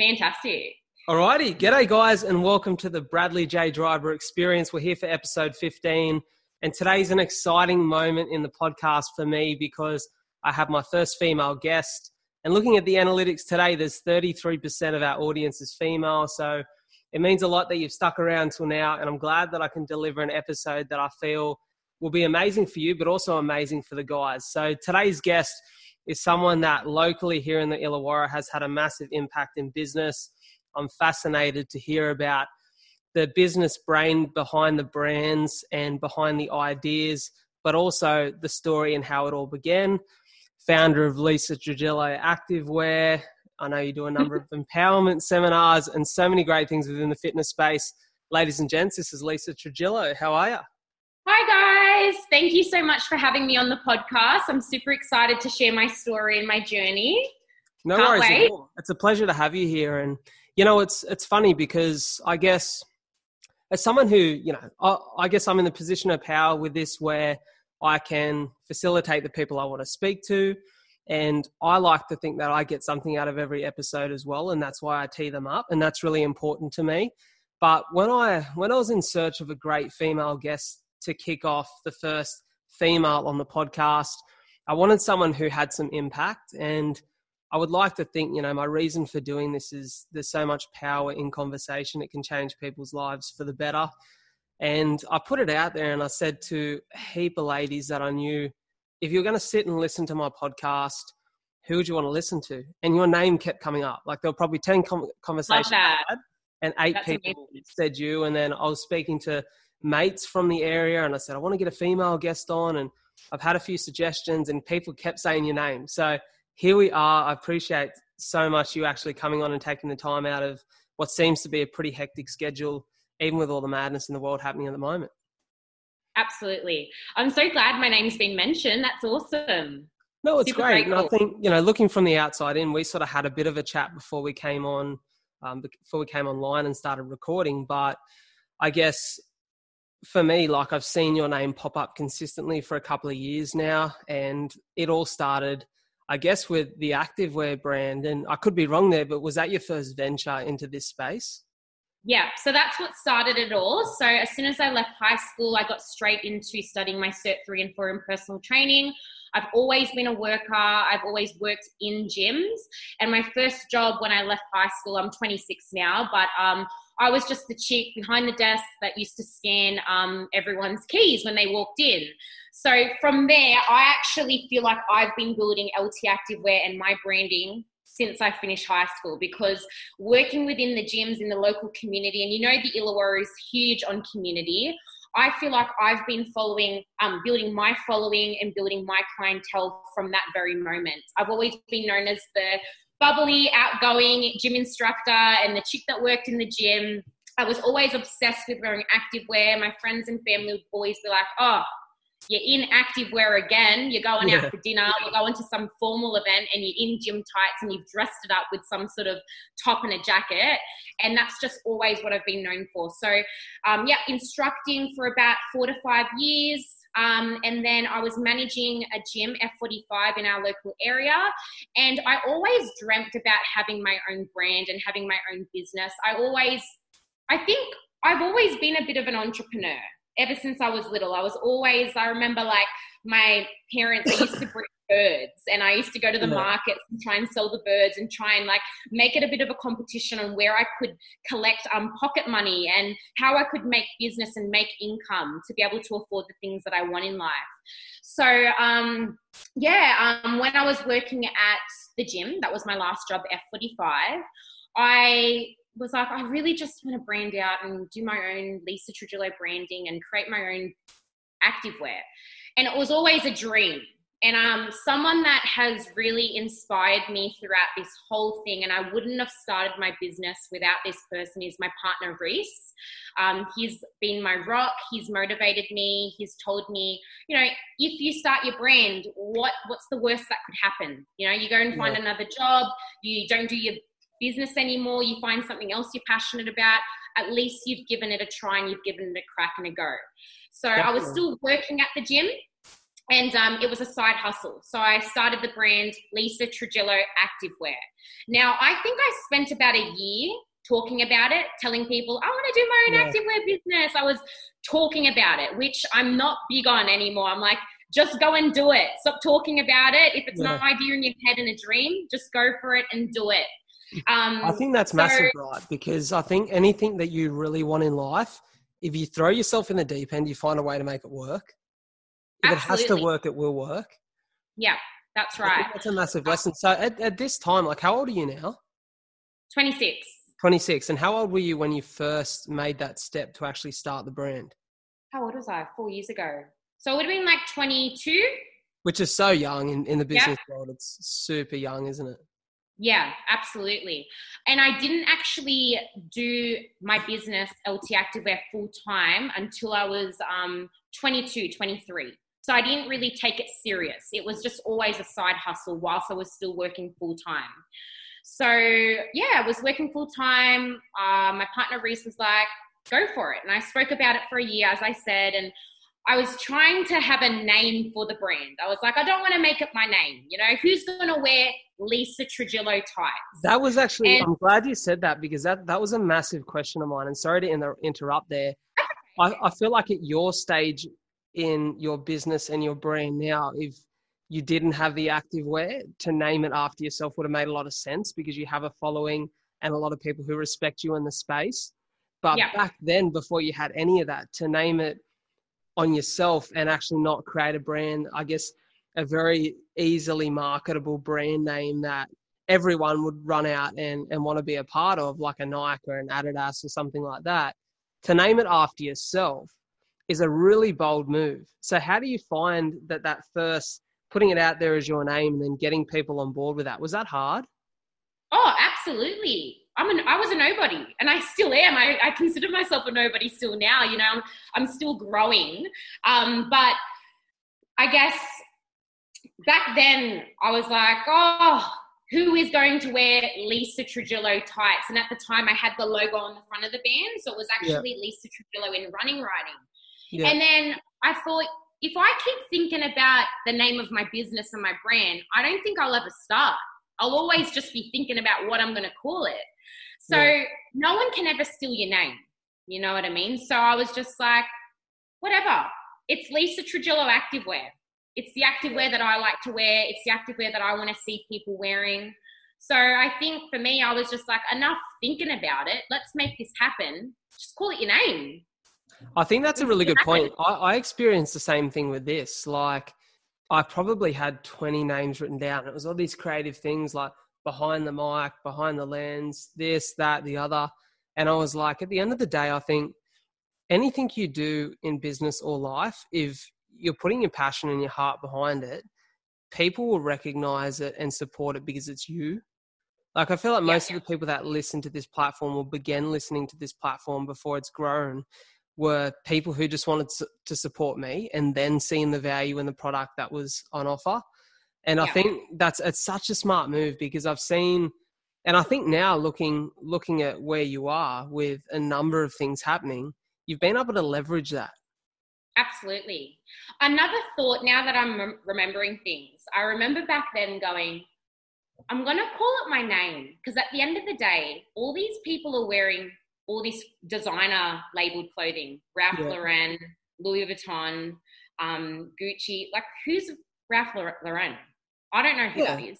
Fantastic. Alrighty, g'day guys, and welcome to the Bradley J Driver Experience. We're here for episode 15, and today's an exciting moment in the podcast for me because I have my first female guest. And looking at the analytics today, there's 33% of our audience is female, so it means a lot that you've stuck around till now, and I'm glad that I can deliver an episode that I feel will be amazing for you, but also amazing for the guys. So today's guest is someone that locally here in the Illawarra has had a massive impact in business. I'm fascinated to hear about the business brain behind the brands and behind the ideas, but also the story and how it all began. Founder of Lisa Trujillo Activewear. I know you do a number of empowerment seminars and so many great things within the fitness space. Ladies and gents, this is Lisa Trujillo. How are you? Hi, guys. Thank you so much for having me on the podcast. I'm super excited to share my story and my journey. No Can't worries wait. at all. It's a pleasure to have you here. And, you know, it's, it's funny because I guess as someone who, you know, I, I guess I'm in the position of power with this where I can facilitate the people I want to speak to. And I like to think that I get something out of every episode as well. And that's why I tee them up. And that's really important to me. But when I when I was in search of a great female guest to kick off the first female on the podcast. I wanted someone who had some impact and I would like to think, you know, my reason for doing this is there's so much power in conversation. It can change people's lives for the better. And I put it out there and I said to a heap of ladies that I knew, if you're going to sit and listen to my podcast, who would you want to listen to? And your name kept coming up. Like there were probably 10 conversations and eight That's people amazing. said you. And then I was speaking to mates from the area and I said, I want to get a female guest on. And I've had a few suggestions and people kept saying your name. So here we are. I appreciate so much you actually coming on and taking the time out of what seems to be a pretty hectic schedule, even with all the madness in the world happening at the moment. Absolutely. I'm so glad my name's been mentioned. That's awesome. No, it's Super great. And I think, you know, looking from the outside in, we sort of had a bit of a chat before we came on, um, before we came online and started recording. But I guess for me, like I've seen your name pop up consistently for a couple of years now, and it all started, I guess, with the activewear brand. And I could be wrong there, but was that your first venture into this space? Yeah, so that's what started it all. So as soon as I left high school, I got straight into studying my Cert 3 and 4 in personal training. I've always been a worker. I've always worked in gyms. And my first job when I left high school, I'm 26 now, but um, I was just the chick behind the desk that used to scan um, everyone's keys when they walked in. So from there, I actually feel like I've been building LT Activewear and my branding since I finished high school because working within the gyms in the local community, and you know the Illawarra is huge on community. I feel like I've been following, um, building my following and building my clientele from that very moment. I've always been known as the bubbly, outgoing gym instructor and the chick that worked in the gym. I was always obsessed with wearing active wear. My friends and family would always be like, oh, you're in active wear again. You're going yeah. out for dinner. You're going to some formal event and you're in gym tights and you've dressed it up with some sort of top and a jacket. And that's just always what I've been known for. So, um, yeah, instructing for about four to five years. Um, and then I was managing a gym, F45, in our local area. And I always dreamt about having my own brand and having my own business. I always, I think I've always been a bit of an entrepreneur ever since I was little. I was always, I remember like my parents, used to bring birds and I used to go to the yeah. markets and try and sell the birds and try and like make it a bit of a competition on where I could collect um, pocket money and how I could make business and make income to be able to afford the things that I want in life. So, um, yeah, um, when I was working at the gym, that was my last job, F45, I was like, I really just want to brand out and do my own Lisa Trujillo branding and create my own activewear. And it was always a dream and um, someone that has really inspired me throughout this whole thing, and I wouldn't have started my business without this person, is my partner, Reese. Um, he's been my rock. He's motivated me. He's told me, you know, if you start your brand, what what's the worst that could happen? You know, you go and find yeah. another job. You don't do your business anymore. You find something else you're passionate about. At least you've given it a try and you've given it a crack and a go. So Definitely. I was still working at the gym and um, it was a side hustle. So I started the brand Lisa Trujillo Activewear. Now, I think I spent about a year talking about it, telling people, I want to do my own yeah. activewear business. I was talking about it, which I'm not big on anymore. I'm like, just go and do it. Stop talking about it. If it's yeah. an idea in your head and a dream, just go for it and do it. Um, I think that's so, massive, right? Because I think anything that you really want in life, if you throw yourself in the deep end, you find a way to make it work. If absolutely. it has to work, it will work. Yeah, that's right. That's a massive lesson. So at, at this time, like, how old are you now? 26. 26. And how old were you when you first made that step to actually start the brand? How old was I? Four years ago. So it would have been like 22. Which is so young in, in the business yeah. world. It's super young, isn't it? Yeah, absolutely. And I didn't actually do my business, LT Activewear, full time until I was um, 22, 23. So I didn't really take it serious. It was just always a side hustle whilst I was still working full time. So yeah, I was working full time. Uh, my partner Reese was like, "Go for it," and I spoke about it for a year, as I said, and I was trying to have a name for the brand. I was like, I don't want to make it my name. You know, who's going to wear Lisa Trujillo tights? That was actually. And, I'm glad you said that because that that was a massive question of mine. And sorry to inter- interrupt there. I, I feel like at your stage in your business and your brand now, if you didn't have the active wear, to name it after yourself would have made a lot of sense because you have a following and a lot of people who respect you in the space. But yeah. back then, before you had any of that, to name it on yourself and actually not create a brand, I guess a very easily marketable brand name that everyone would run out and, and want to be a part of, like a Nike or an Adidas or something like that. To name it after yourself is a really bold move. So, how do you find that that first putting it out there as your name and then getting people on board with that. Was that hard? Oh, absolutely. I'm an, I was a nobody and I still am. I, I consider myself a nobody still now, you know, I'm, I'm still growing. Um, but I guess back then I was like, oh, who is going to wear Lisa Trujillo tights? And at the time I had the logo on the front of the band. So it was actually yeah. Lisa Trujillo in running riding. Yeah. And then I thought, if I keep thinking about the name of my business and my brand, I don't think I'll ever start. I'll always just be thinking about what I'm going to call it. So yeah. no one can ever steal your name. You know what I mean? So I was just like, whatever. It's Lisa Trujillo activewear. It's the activewear that I like to wear. It's the activewear that I want to see people wearing. So I think for me, I was just like, enough thinking about it. Let's make this happen. Just call it your name. I think that's a really good point. I, I experienced the same thing with this. Like, I probably had 20 names written down. It was all these creative things like behind the mic, behind the lens, this, that, the other. And I was like, at the end of the day, I think anything you do in business or life, if you're putting your passion and your heart behind it, people will recognize it and support it because it's you. Like, I feel like most yeah. of the people that listen to this platform will begin listening to this platform before it's grown were people who just wanted to support me and then seeing the value in the product that was on offer. And yeah. I think that's it's such a smart move because I've seen and I think now looking looking at where you are with a number of things happening, you've been able to leverage that. Absolutely. Another thought now that I'm remembering things, I remember back then going, I'm going to call it my name because at the end of the day, all these people are wearing all this designer labeled clothing Ralph yeah. Lauren, Louis Vuitton, um, Gucci. Like, who's Ralph Lauren? I don't know who yeah. that is.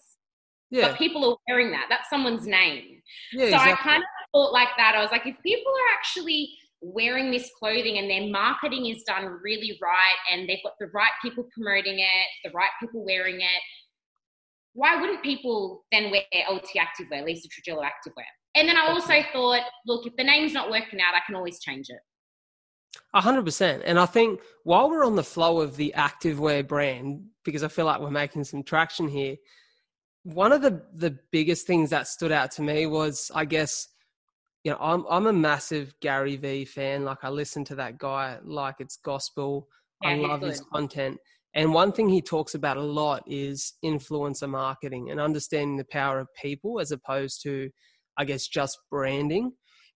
Yeah. But people are wearing that. That's someone's name. Yeah, so exactly. I kind of thought like that. I was like, if people are actually wearing this clothing and their marketing is done really right and they've got the right people promoting it, the right people wearing it, why wouldn't people then wear LT Activewear, Lisa Trujillo Activewear? And then I also thought, look, if the name's not working out, I can always change it. A hundred percent. And I think while we're on the flow of the activewear brand, because I feel like we're making some traction here, one of the the biggest things that stood out to me was, I guess, you know, I'm I'm a massive Gary Vee fan. Like I listen to that guy like it's gospel. Yeah, I love his content. And one thing he talks about a lot is influencer marketing and understanding the power of people as opposed to I guess, just branding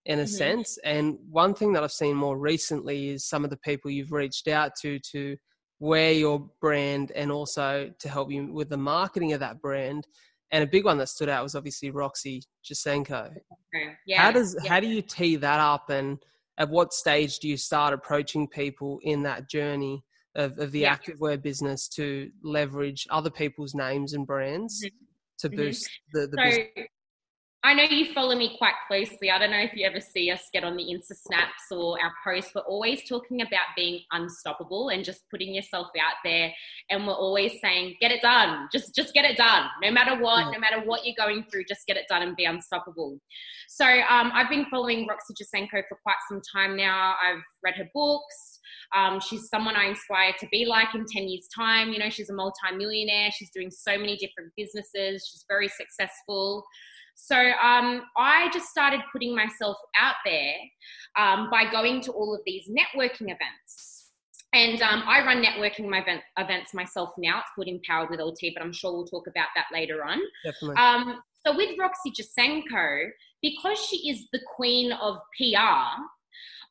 in a mm-hmm. sense. And one thing that I've seen more recently is some of the people you've reached out to to wear your brand and also to help you with the marketing of that brand. And a big one that stood out was obviously Roxy Jacenko. Yeah. How does yeah. how do you tee that up and at what stage do you start approaching people in that journey of, of the yeah. activewear business to leverage other people's names and brands mm-hmm. to mm-hmm. boost mm-hmm. the, the so, business? I know you follow me quite closely. I don't know if you ever see us get on the Insta snaps or our posts. We're always talking about being unstoppable and just putting yourself out there. And we're always saying, get it done. Just just get it done. No matter what, no matter what you're going through, just get it done and be unstoppable. So um, I've been following Roxy Jacenko for quite some time now. I've read her books. Um, she's someone I inspire to be like in 10 years' time. You know, she's a multi-millionaire. She's doing so many different businesses. She's very successful. So um, I just started putting myself out there um, by going to all of these networking events. And um, I run networking my event, events myself now. It's called Empowered with LT, but I'm sure we'll talk about that later on. Definitely. Um, so with Roxy Jacenko, because she is the queen of PR,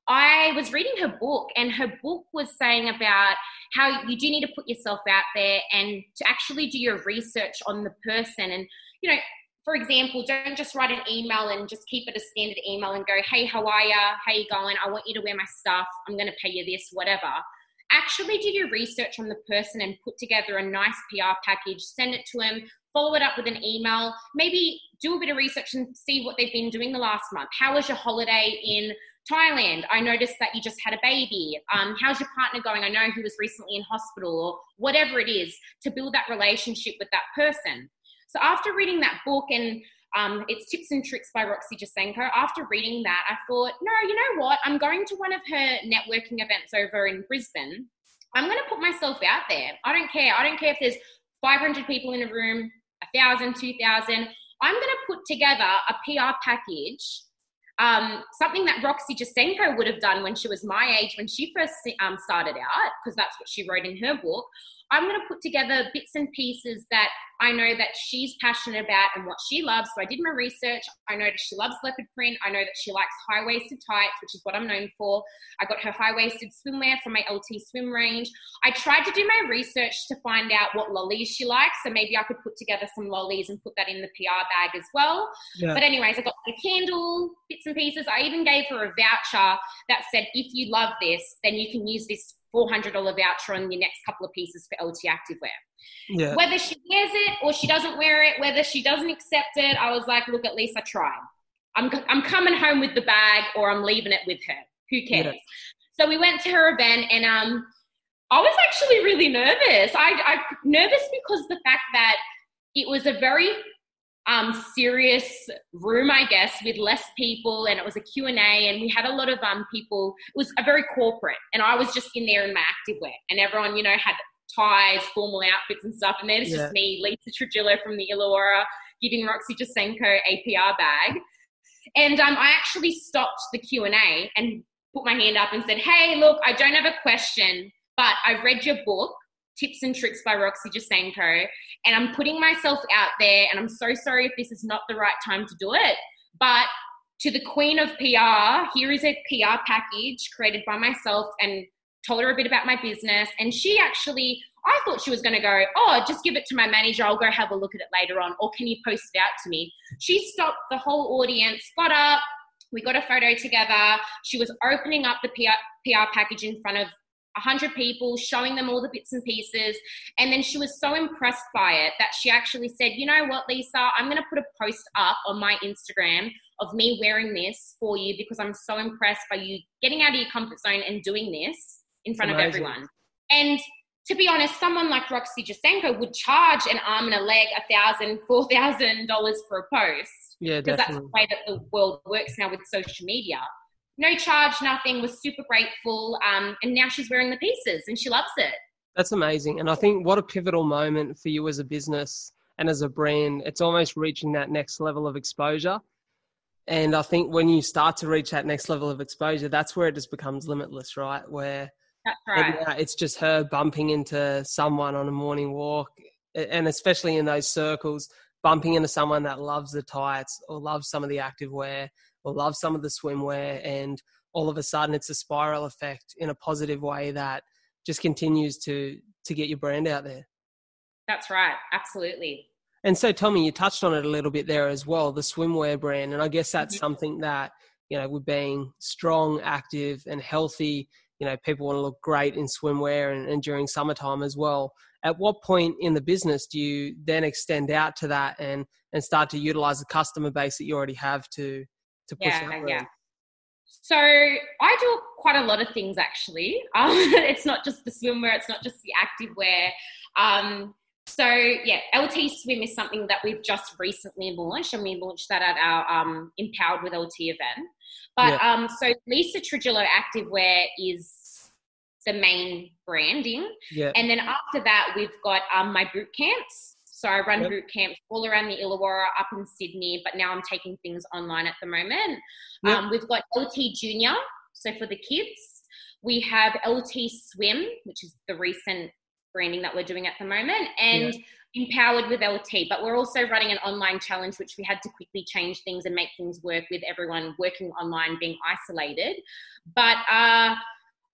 I was reading her book, and her book was saying about how you do need to put yourself out there and to actually do your research on the person. And, you know, for example, don't just write an email and just keep it a standard email and go, hey, how are you? How you going? I want you to wear my stuff. I'm going to pay you this, whatever. Actually do your research on the person and put together a nice PR package, send it to them, follow it up with an email, maybe do a bit of research and see what they've been doing the last month. How was your holiday in Thailand? I noticed that you just had a baby. Um, how's your partner going? I know he was recently in hospital or whatever it is to build that relationship with that person. So after reading that book and um, it's Tips and Tricks by Roxy Jacenko. After reading that, I thought, no, you know what? I'm going to one of her networking events over in Brisbane. I'm going to put myself out there. I don't care. I don't care if there's 500 people in a room, 1,000, 2,000. I'm going to put together a PR package, um, something that Roxy Jacenko would have done when she was my age, when she first um, started out, because that's what she wrote in her book. I'm going to put together bits and pieces that I know that she's passionate about and what she loves. So I did my research. I know that she loves leopard print. I know that she likes high waisted tights, which is what I'm known for. I got her high waisted swimwear from my LT swim range. I tried to do my research to find out what lollies she likes. So maybe I could put together some lollies and put that in the PR bag as well. Yeah. But, anyways, I got the candle, bits and pieces. I even gave her a voucher that said, if you love this, then you can use this $400 voucher on your next couple of pieces for LT Activewear. Yeah. Whether she wears it or she doesn't wear it, whether she doesn't accept it, I was like, look, at least I tried. I'm, I'm coming home with the bag or I'm leaving it with her. Who cares? Yeah. So we went to her event and um, I was actually really nervous. I, I nervous because the fact that it was a very um, serious room, I guess, with less people, and it was a Q and A, and we had a lot of um, people. It was a very corporate, and I was just in there in my activewear, and everyone, you know, had ties, formal outfits, and stuff. And then it's yeah. just me, Lisa Trujillo from the Illawarra, giving Roxy Jacenko a PR bag, and um, I actually stopped the Q and A and put my hand up and said, "Hey, look, I don't have a question, but I've read your book." Tips and Tricks by Roxy Jacenko. And I'm putting myself out there, and I'm so sorry if this is not the right time to do it. But to the queen of PR, here is a PR package created by myself and told her a bit about my business. And she actually, I thought she was going to go, Oh, just give it to my manager. I'll go have a look at it later on. Or can you post it out to me? She stopped the whole audience, got up, we got a photo together. She was opening up the PR, PR package in front of 100 people, showing them all the bits and pieces. And then she was so impressed by it that she actually said, You know what, Lisa, I'm going to put a post up on my Instagram of me wearing this for you because I'm so impressed by you getting out of your comfort zone and doing this in front Amazing. of everyone. And to be honest, someone like Roxy Jacenko would charge an arm and a leg a thousand, four thousand dollars for a post. Yeah, because that's the way that the world works now with social media no charge, nothing, was super grateful. Um, and now she's wearing the pieces and she loves it. That's amazing. And I think what a pivotal moment for you as a business and as a brand. It's almost reaching that next level of exposure. And I think when you start to reach that next level of exposure, that's where it just becomes limitless, right? Where that's right. it's just her bumping into someone on a morning walk, and especially in those circles, bumping into someone that loves the tights or loves some of the active wear or love some of the swimwear and all of a sudden it's a spiral effect in a positive way that just continues to to get your brand out there. That's right. Absolutely. And so, Tommy, you touched on it a little bit there as well, the swimwear brand, and I guess that's mm-hmm. something that you know, with being strong, active, and healthy, you know, people want to look great in swimwear and, and during summertime as well. At what point in the business do you then extend out to that and and start to utilize the customer base that you already have to to push yeah, Yeah. So I do quite a lot of things actually. Um, it's not just the swimwear, it's not just the activewear. Um, so yeah, LT Swim is something that we've just recently launched, and we launched that at our um, Empowered with LT event. But yeah. um, so Lisa Trujillo Activewear is the main branding, yeah. and then after that we've got um, my boot camps. So I run yep. boot camps all around the Illawarra, up in Sydney, but now I'm taking things online at the moment. Yep. Um, we've got LT Junior, so for the kids. We have LT Swim, which is the recent branding that we're doing at the moment, and yeah. empowered with LT. But we're also running an online challenge, which we had to quickly change things and make things work with everyone working online, being isolated. But uh,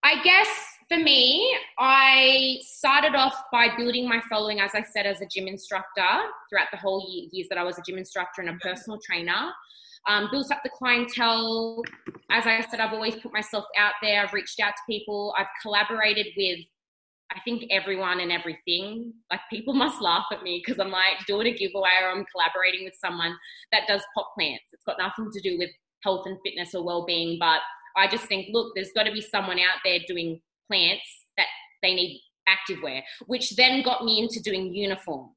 I guess for me, I started off by building my following, as I said, as a gym instructor throughout the whole years that I was a gym instructor and a personal trainer. Um, built up the clientele. As I said, I've always put myself out there. I've reached out to people. I've collaborated with I think everyone and everything, like people must laugh at me because I'm like doing a giveaway or I'm collaborating with someone that does pot plants. It's got nothing to do with health and fitness or well-being, but I just think, look, there's got to be someone out there doing plants that they need activewear, which then got me into doing uniforms,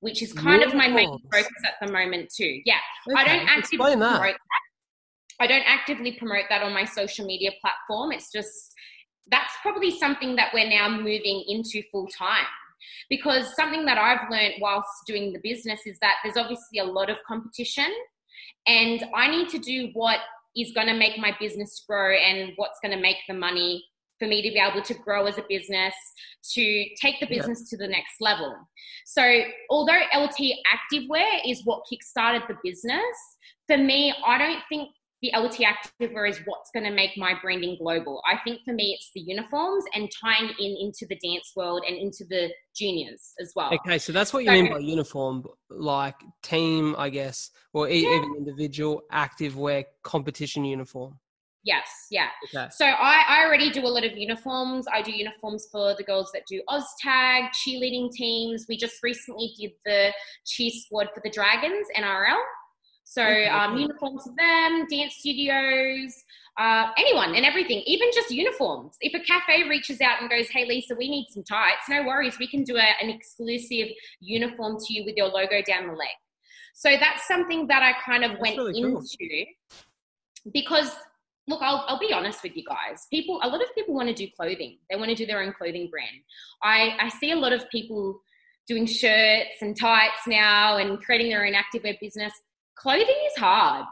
which is kind uniforms. of my main focus at the moment too. Yeah, okay. I don't actively promote that. that. I don't actively promote that on my social media platform. It's just that's probably something that we're now moving into full time because something that I've learned whilst doing the business is that there's obviously a lot of competition and I need to do what is going to make my business grow and what's going to make the money for me to be able to grow as a business, to take the business yeah. to the next level. So, although LT Activewear is what kickstarted the business, for me, I don't think the LT Activewear is what's going to make my branding global. I think for me, it's the uniforms and tying in into the dance world and into the juniors as well. Okay, so that's what you so, mean by uniform, like team, I guess, or yeah. even individual activewear competition uniform. Yes, yeah. Okay. So I, I already do a lot of uniforms. I do uniforms for the girls that do OzTag, cheerleading teams. We just recently did the cheer squad for the Dragons, NRL. So um, uniforms for them, dance studios, uh, anyone and everything, even just uniforms. If a cafe reaches out and goes, "Hey Lisa, we need some tights," no worries, we can do a, an exclusive uniform to you with your logo down the leg. So that's something that I kind of that's went really cool. into because look, I'll, I'll be honest with you guys. People, a lot of people want to do clothing. They want to do their own clothing brand. I, I see a lot of people doing shirts and tights now and creating their own activewear business clothing is hard.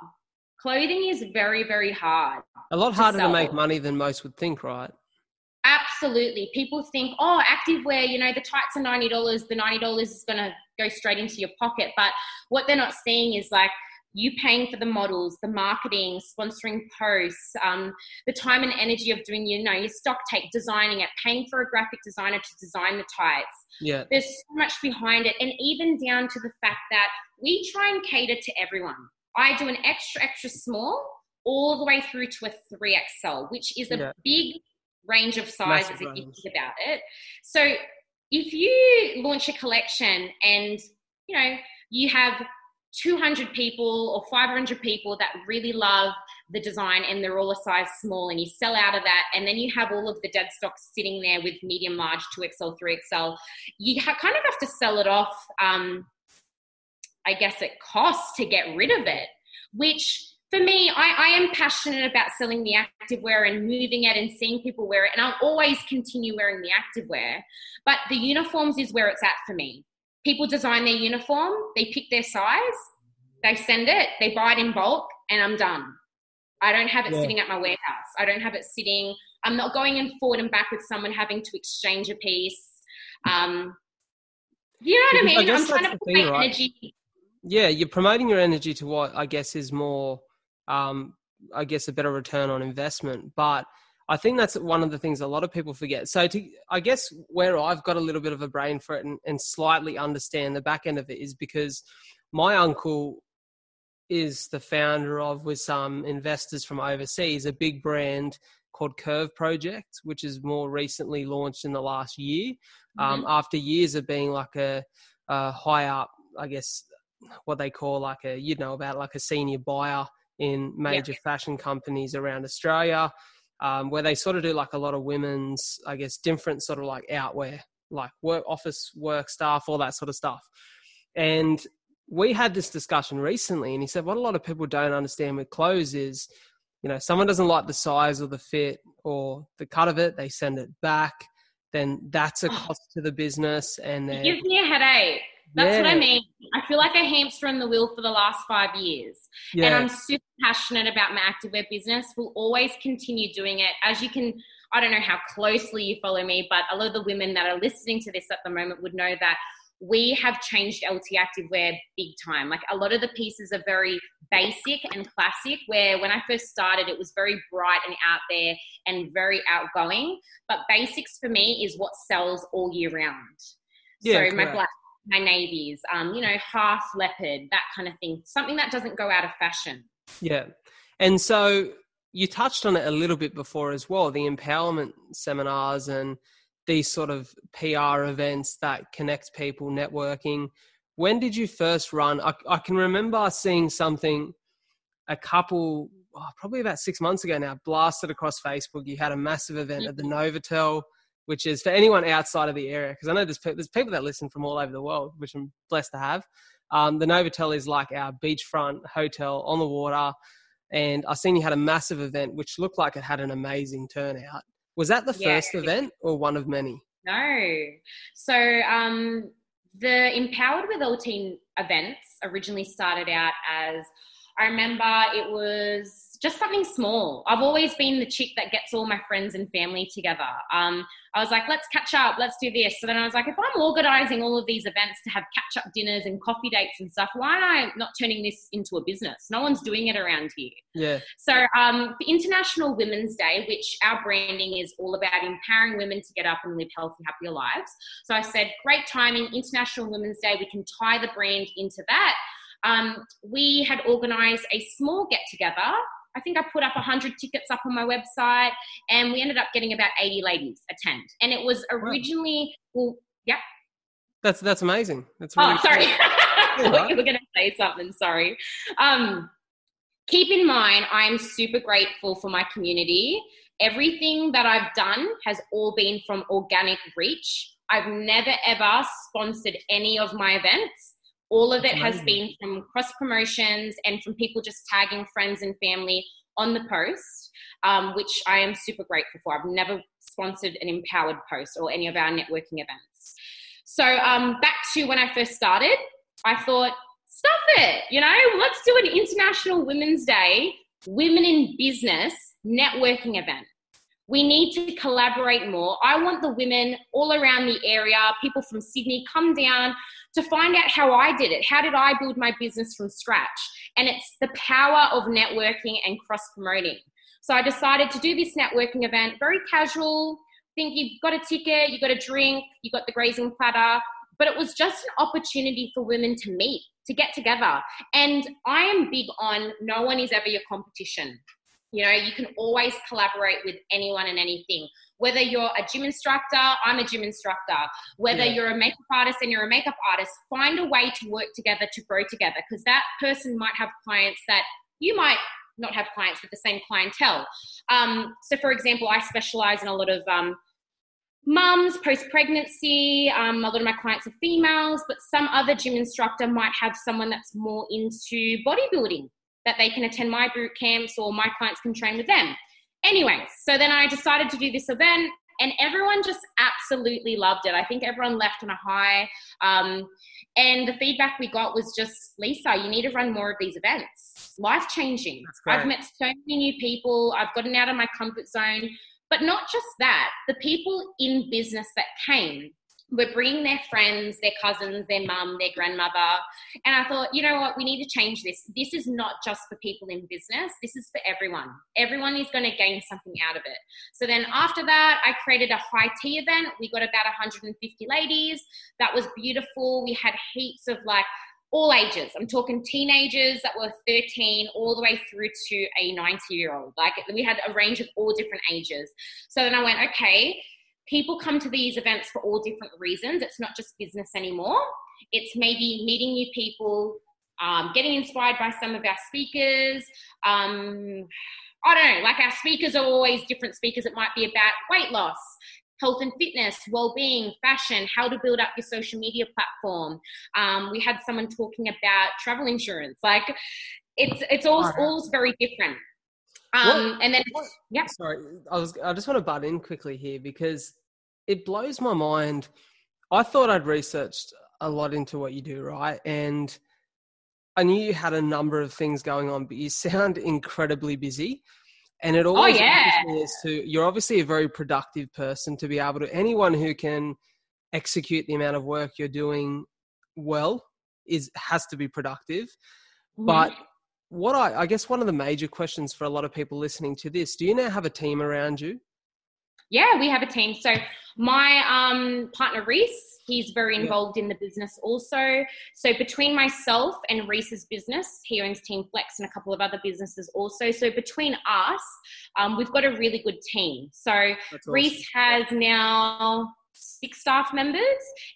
Clothing is very, very hard. A lot harder to, to make money than most would think, right? Absolutely. People think, oh, activewear, you know, the tights are $90. The $90 is going to go straight into your pocket. But what they're not seeing is like, you paying for the models, the marketing, sponsoring posts, um, the time and energy of doing, you know, your stock take, designing it, paying for a graphic designer to design the tights. Yeah. There's so much behind it. And even down to the fact that we try and cater to everyone. I do an extra, extra small all the way through to a 3XL, which is a yeah. big range of sizes Massive if you think about it. So if you launch a collection and, you know, you have 200 people or 500 people that really love the design and they're all a size small and you sell out of that and then you have all of the dead stock sitting there with medium large 2xl 3xl you ha- kind of have to sell it off um, I guess it costs to get rid of it, which for me, I, I, am passionate about selling the activewear and moving it and seeing people wear it. And I'll always continue wearing the activewear. But the uniforms is where it's at for me. People design their uniform, they pick their size, they send it, they buy it in bulk, and I'm done. I don't have it yeah. sitting at my warehouse. I don't have it sitting. I'm not going in forward and back with someone having to exchange a piece. Um, you know what I mean? I am trying to put thing, my right? energy yeah, you're promoting your energy to what I guess is more, um, I guess, a better return on investment. But I think that's one of the things a lot of people forget. So, to, I guess where I've got a little bit of a brain for it and, and slightly understand the back end of it is because my uncle is the founder of, with some investors from overseas, a big brand called Curve Project, which is more recently launched in the last year. Um, mm-hmm. after years of being like a, a high up, I guess, what they call like a, you know, about like a senior buyer in major yeah. fashion companies around Australia um, where they sort of do like a lot of women's, I guess, different sort of like outwear, like work, office work stuff, all that sort of stuff. And we had this discussion recently, and he said what a lot of people don't understand with clothes is, you know, someone doesn't like the size or the fit or the cut of it, they send it back. Then that's a cost to the business, and it gives me a headache. That's yeah. what I mean. I feel like a hamster in the wheel for the last five years. Yeah. And I'm super passionate about my activewear business. We'll always continue doing it. As you can, I don't know how closely you follow me, but a lot of the women that are listening to this at the moment would know that we have changed LT Activewear big time. Like a lot of the pieces are very basic and classic, where when I first started, it was very bright and out there and very outgoing. But basics for me is what sells all year round. Yeah, so my black my navies, um, you know, half leopard, that kind of thing. Something that doesn't go out of fashion. Yeah. And so you touched on it a little bit before as well the empowerment seminars and these sort of PR events that connect people, networking. When did you first run? I, I can remember seeing something a couple, oh, probably about six months ago now, blasted across Facebook. You had a massive event at the mm-hmm. Novotel which is for anyone outside of the area, because I know there's, there's people that listen from all over the world, which I'm blessed to have. Um, the Novotel is like our beachfront hotel on the water. And I seen you had a massive event, which looked like it had an amazing turnout. Was that the yeah. first event or one of many? No. So um, the Empowered with LT events originally started out as I remember it was just something small. I've always been the chick that gets all my friends and family together. Um, I was like, let's catch up, let's do this. So then I was like, if I'm organizing all of these events to have catch up dinners and coffee dates and stuff, why am I not turning this into a business? No one's doing it around here. Yeah. So um, for International Women's Day, which our branding is all about empowering women to get up and live healthy, happier lives. So I said, great timing, International Women's Day. We can tie the brand into that. Um, we had organized a small get together I think I put up 100 tickets up on my website and we ended up getting about 80 ladies attend. And it was originally, well, yeah. That's, that's amazing. That's really oh, sorry. you were going to say something. Sorry. Um, keep in mind, I'm super grateful for my community. Everything that I've done has all been from organic reach. I've never ever sponsored any of my events. All of it has been from cross promotions and from people just tagging friends and family on the post, um, which I am super grateful for. I've never sponsored an empowered post or any of our networking events. So, um, back to when I first started, I thought, stuff it, you know, let's do an International Women's Day Women in Business networking event. We need to collaborate more. I want the women all around the area, people from Sydney, come down to find out how I did it. How did I build my business from scratch? And it's the power of networking and cross promoting. So I decided to do this networking event, very casual. Think you've got a ticket, you've got a drink, you've got the grazing platter, but it was just an opportunity for women to meet, to get together. And I am big on no one is ever your competition. You know, you can always collaborate with anyone and anything. Whether you're a gym instructor, I'm a gym instructor. Whether yeah. you're a makeup artist and you're a makeup artist, find a way to work together to grow together because that person might have clients that you might not have clients with the same clientele. Um, so, for example, I specialize in a lot of um, mums post pregnancy. Um, a lot of my clients are females, but some other gym instructor might have someone that's more into bodybuilding that they can attend my boot camps or my clients can train with them. Anyway, so then I decided to do this event and everyone just absolutely loved it. I think everyone left on a high. Um, and the feedback we got was just, Lisa, you need to run more of these events. Life changing. I've met so many new people. I've gotten out of my comfort zone. But not just that, the people in business that came we're bringing their friends, their cousins, their mum, their grandmother. And I thought, you know what, we need to change this. This is not just for people in business, this is for everyone. Everyone is going to gain something out of it. So then after that, I created a high tea event. We got about 150 ladies. That was beautiful. We had heaps of like, all ages. I'm talking teenagers that were 13 all the way through to a 90 year old. Like we had a range of all different ages. So then I went, okay, people come to these events for all different reasons. It's not just business anymore. It's maybe meeting new people, um, getting inspired by some of our speakers. Um, I don't know, like our speakers are always different speakers. It might be about weight loss, health and fitness, well-being, fashion, how to build up your social media platform. Um, we had someone talking about travel insurance. Like it's it's all all very different. Um, what, and then, what, yeah. Sorry, I was. I just want to butt in quickly here because it blows my mind. I thought I'd researched a lot into what you do, right? And I knew you had a number of things going on, but you sound incredibly busy. And it oh, always oh, yeah. is to you're obviously a very productive person to be able to anyone who can execute the amount of work you're doing well is has to be productive. Mm-hmm. But what I, I guess one of the major questions for a lot of people listening to this, do you now have a team around you? Yeah, we have a team. So my um, partner Reese, he's very involved yeah. in the business also. So between myself and Reese's business, he owns Team Flex and a couple of other businesses also. So between us, um, we've got a really good team. So awesome. Reese has now six staff members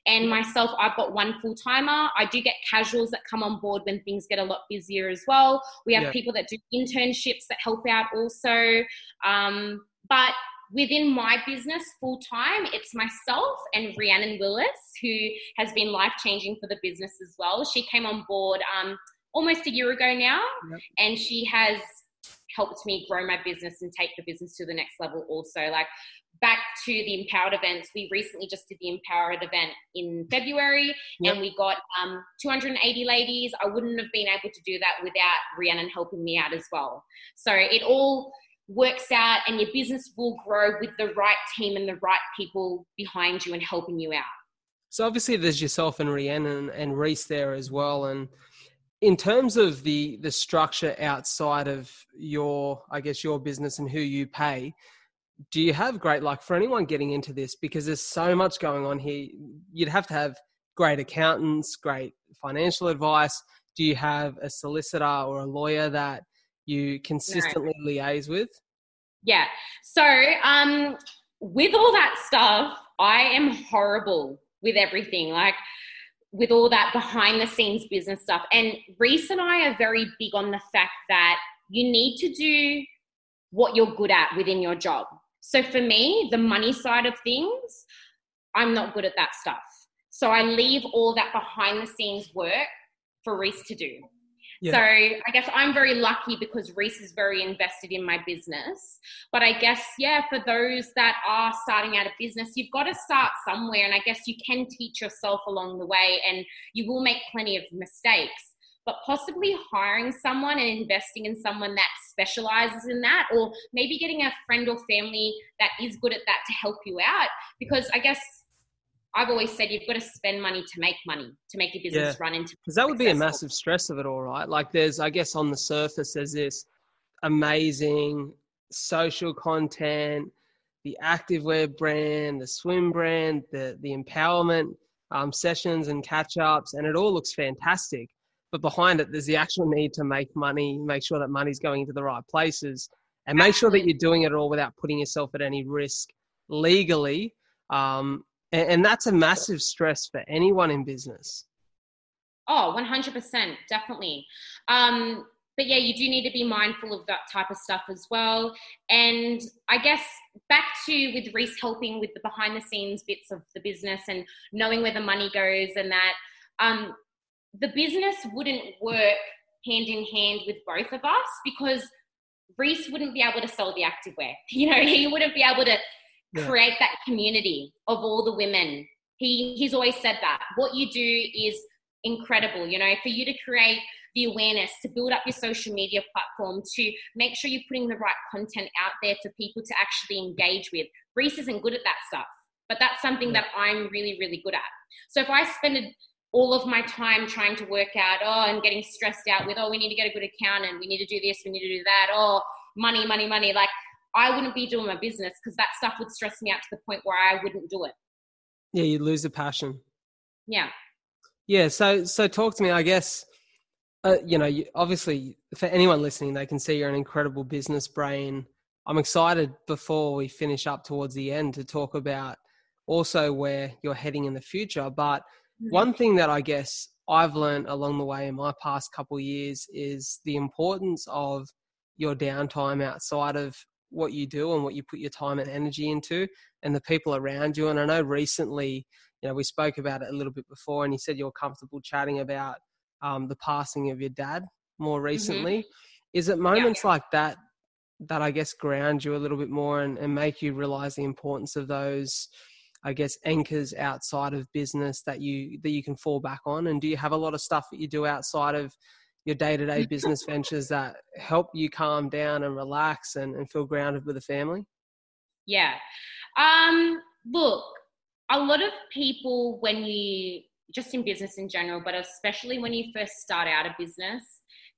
and myself i've got one full-timer i do get casuals that come on board when things get a lot busier as well we have yeah. people that do internships that help out also um, but within my business full time it's myself and rhiannon willis who has been life changing for the business as well she came on board um, almost a year ago now yep. and she has helped me grow my business and take the business to the next level also. Like back to the empowered events we recently just did the empowered event in february yep. and we got um, 280 ladies. I wouldn't have been able to do that without rhiannon helping me out as well. So it all works out and your business will grow with the right team and the right people behind you and helping you out. So obviously there's yourself and rhiannon and, and reese there as well and in terms of the the structure outside of your i guess your business and who you pay do you have great like for anyone getting into this? Because there's so much going on here. You'd have to have great accountants great financial advice. Do you have a solicitor or a lawyer that you consistently no. liaise with? Yeah. So um with all that stuff i am horrible with everything. Like with all that behind the scenes business stuff and reese and i are very big on the fact that you need to do what you're good at within your job so for me, the money side of things, I'm not good at that stuff. So I leave all that behind the scenes work for Reese to do. Yeah. So I guess I'm very lucky because Reese is very invested in my business. But I guess, yeah, for those that are starting out a business, you've got to start somewhere. And I guess you can teach yourself along the way and you will make plenty of mistakes but possibly hiring someone and investing in someone that specializes in that, or maybe getting a friend or family that is good at that to help you out. Because I guess I've always said you've got to spend money to make money to make your business yeah. run into because that would be a massive stress of it all, right? Like there's, I guess, on the surface, there's this amazing social content, the activewear brand, the swim brand, the the empowerment um, sessions and catch ups, and it all looks fantastic but behind it there's the actual need to make money make sure that money's going into the right places and make sure that you're doing it all without putting yourself at any risk legally um, and, and, that's a massive stress for anyone in business. Oh 100% definitely. Um, but yeah you do need to be mindful of that type of stuff as well. And i guess back to with reese helping with the behind the scenes bits of the business and knowing where the money goes and that um, the business wouldn't work hand in hand with both of us because Reese wouldn't be able to sell the activewear. You know, he wouldn't be able to yeah. create that community of all the women. He he's always said that. What you do is incredible, you know, for you to create the awareness, to build up your social media platform, to make sure you're putting the right content out there for people to actually engage with. Reese isn't good at that stuff but that's something that I'm really, really good at. So if I spend all of my time trying to work out, oh, and getting stressed out with, oh, we need to get a good accountant, we need to do this, we need to do that, oh, money, money, money, like I wouldn't be doing my business because that stuff would stress me out to the point where I wouldn't do it. Yeah, you lose the passion. Yeah. Yeah. So, so talk to me. I guess, uh, you know, you, obviously, for anyone listening, they can see you're an incredible business brain. I'm excited before we finish up towards the end to talk about also where you're heading in the future. But mm-hmm. one thing that I guess I've learned along the way in my past couple years is the importance of your downtime outside of what you do and what you put your time and energy into and the people around you. And I know recently, you know, we spoke about it a little bit before, and you said you're comfortable chatting about um, the passing of your dad more mm-hmm. recently. Mm-hmm. Is it moments yeah. like that that I guess ground you a little bit more and, and make you realize the importance of those, I guess, anchors outside of business that you that you can fall back on? And do you have a lot of stuff that you do outside of your day-to-day business ventures that help you calm down and relax and, and feel grounded with the family? Yeah. Um, look, a lot of people when you just in business in general, but especially when you first start out a business,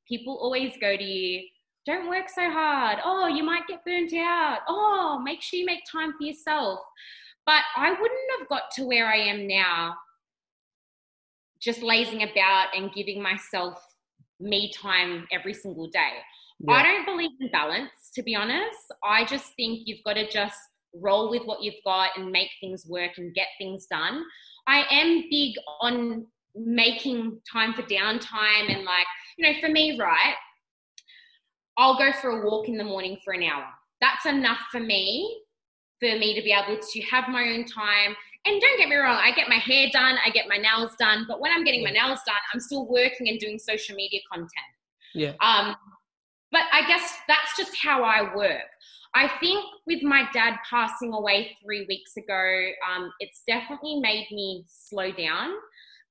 people always go to you, don't work so hard. Oh, you might get burnt out. Oh, make sure you make time for yourself. But I wouldn't have got to where I am now just lazing about and giving myself me time every single day. Yeah. I don't believe in balance, to be honest. I just think you've got to just roll with what you've got and make things work and get things done. I am big on making time for downtime and like, you know, for me, right? I'll go for a walk in the morning for an hour. That's enough for me for me to be able to have my own time. And don't get me wrong, I get my hair done, I get my nails done, but when I'm getting my nails done, I'm still working and doing social media content. Yeah. Um, but I guess that's just how I work. I think with my dad passing away three weeks ago, um, it's definitely made me slow down.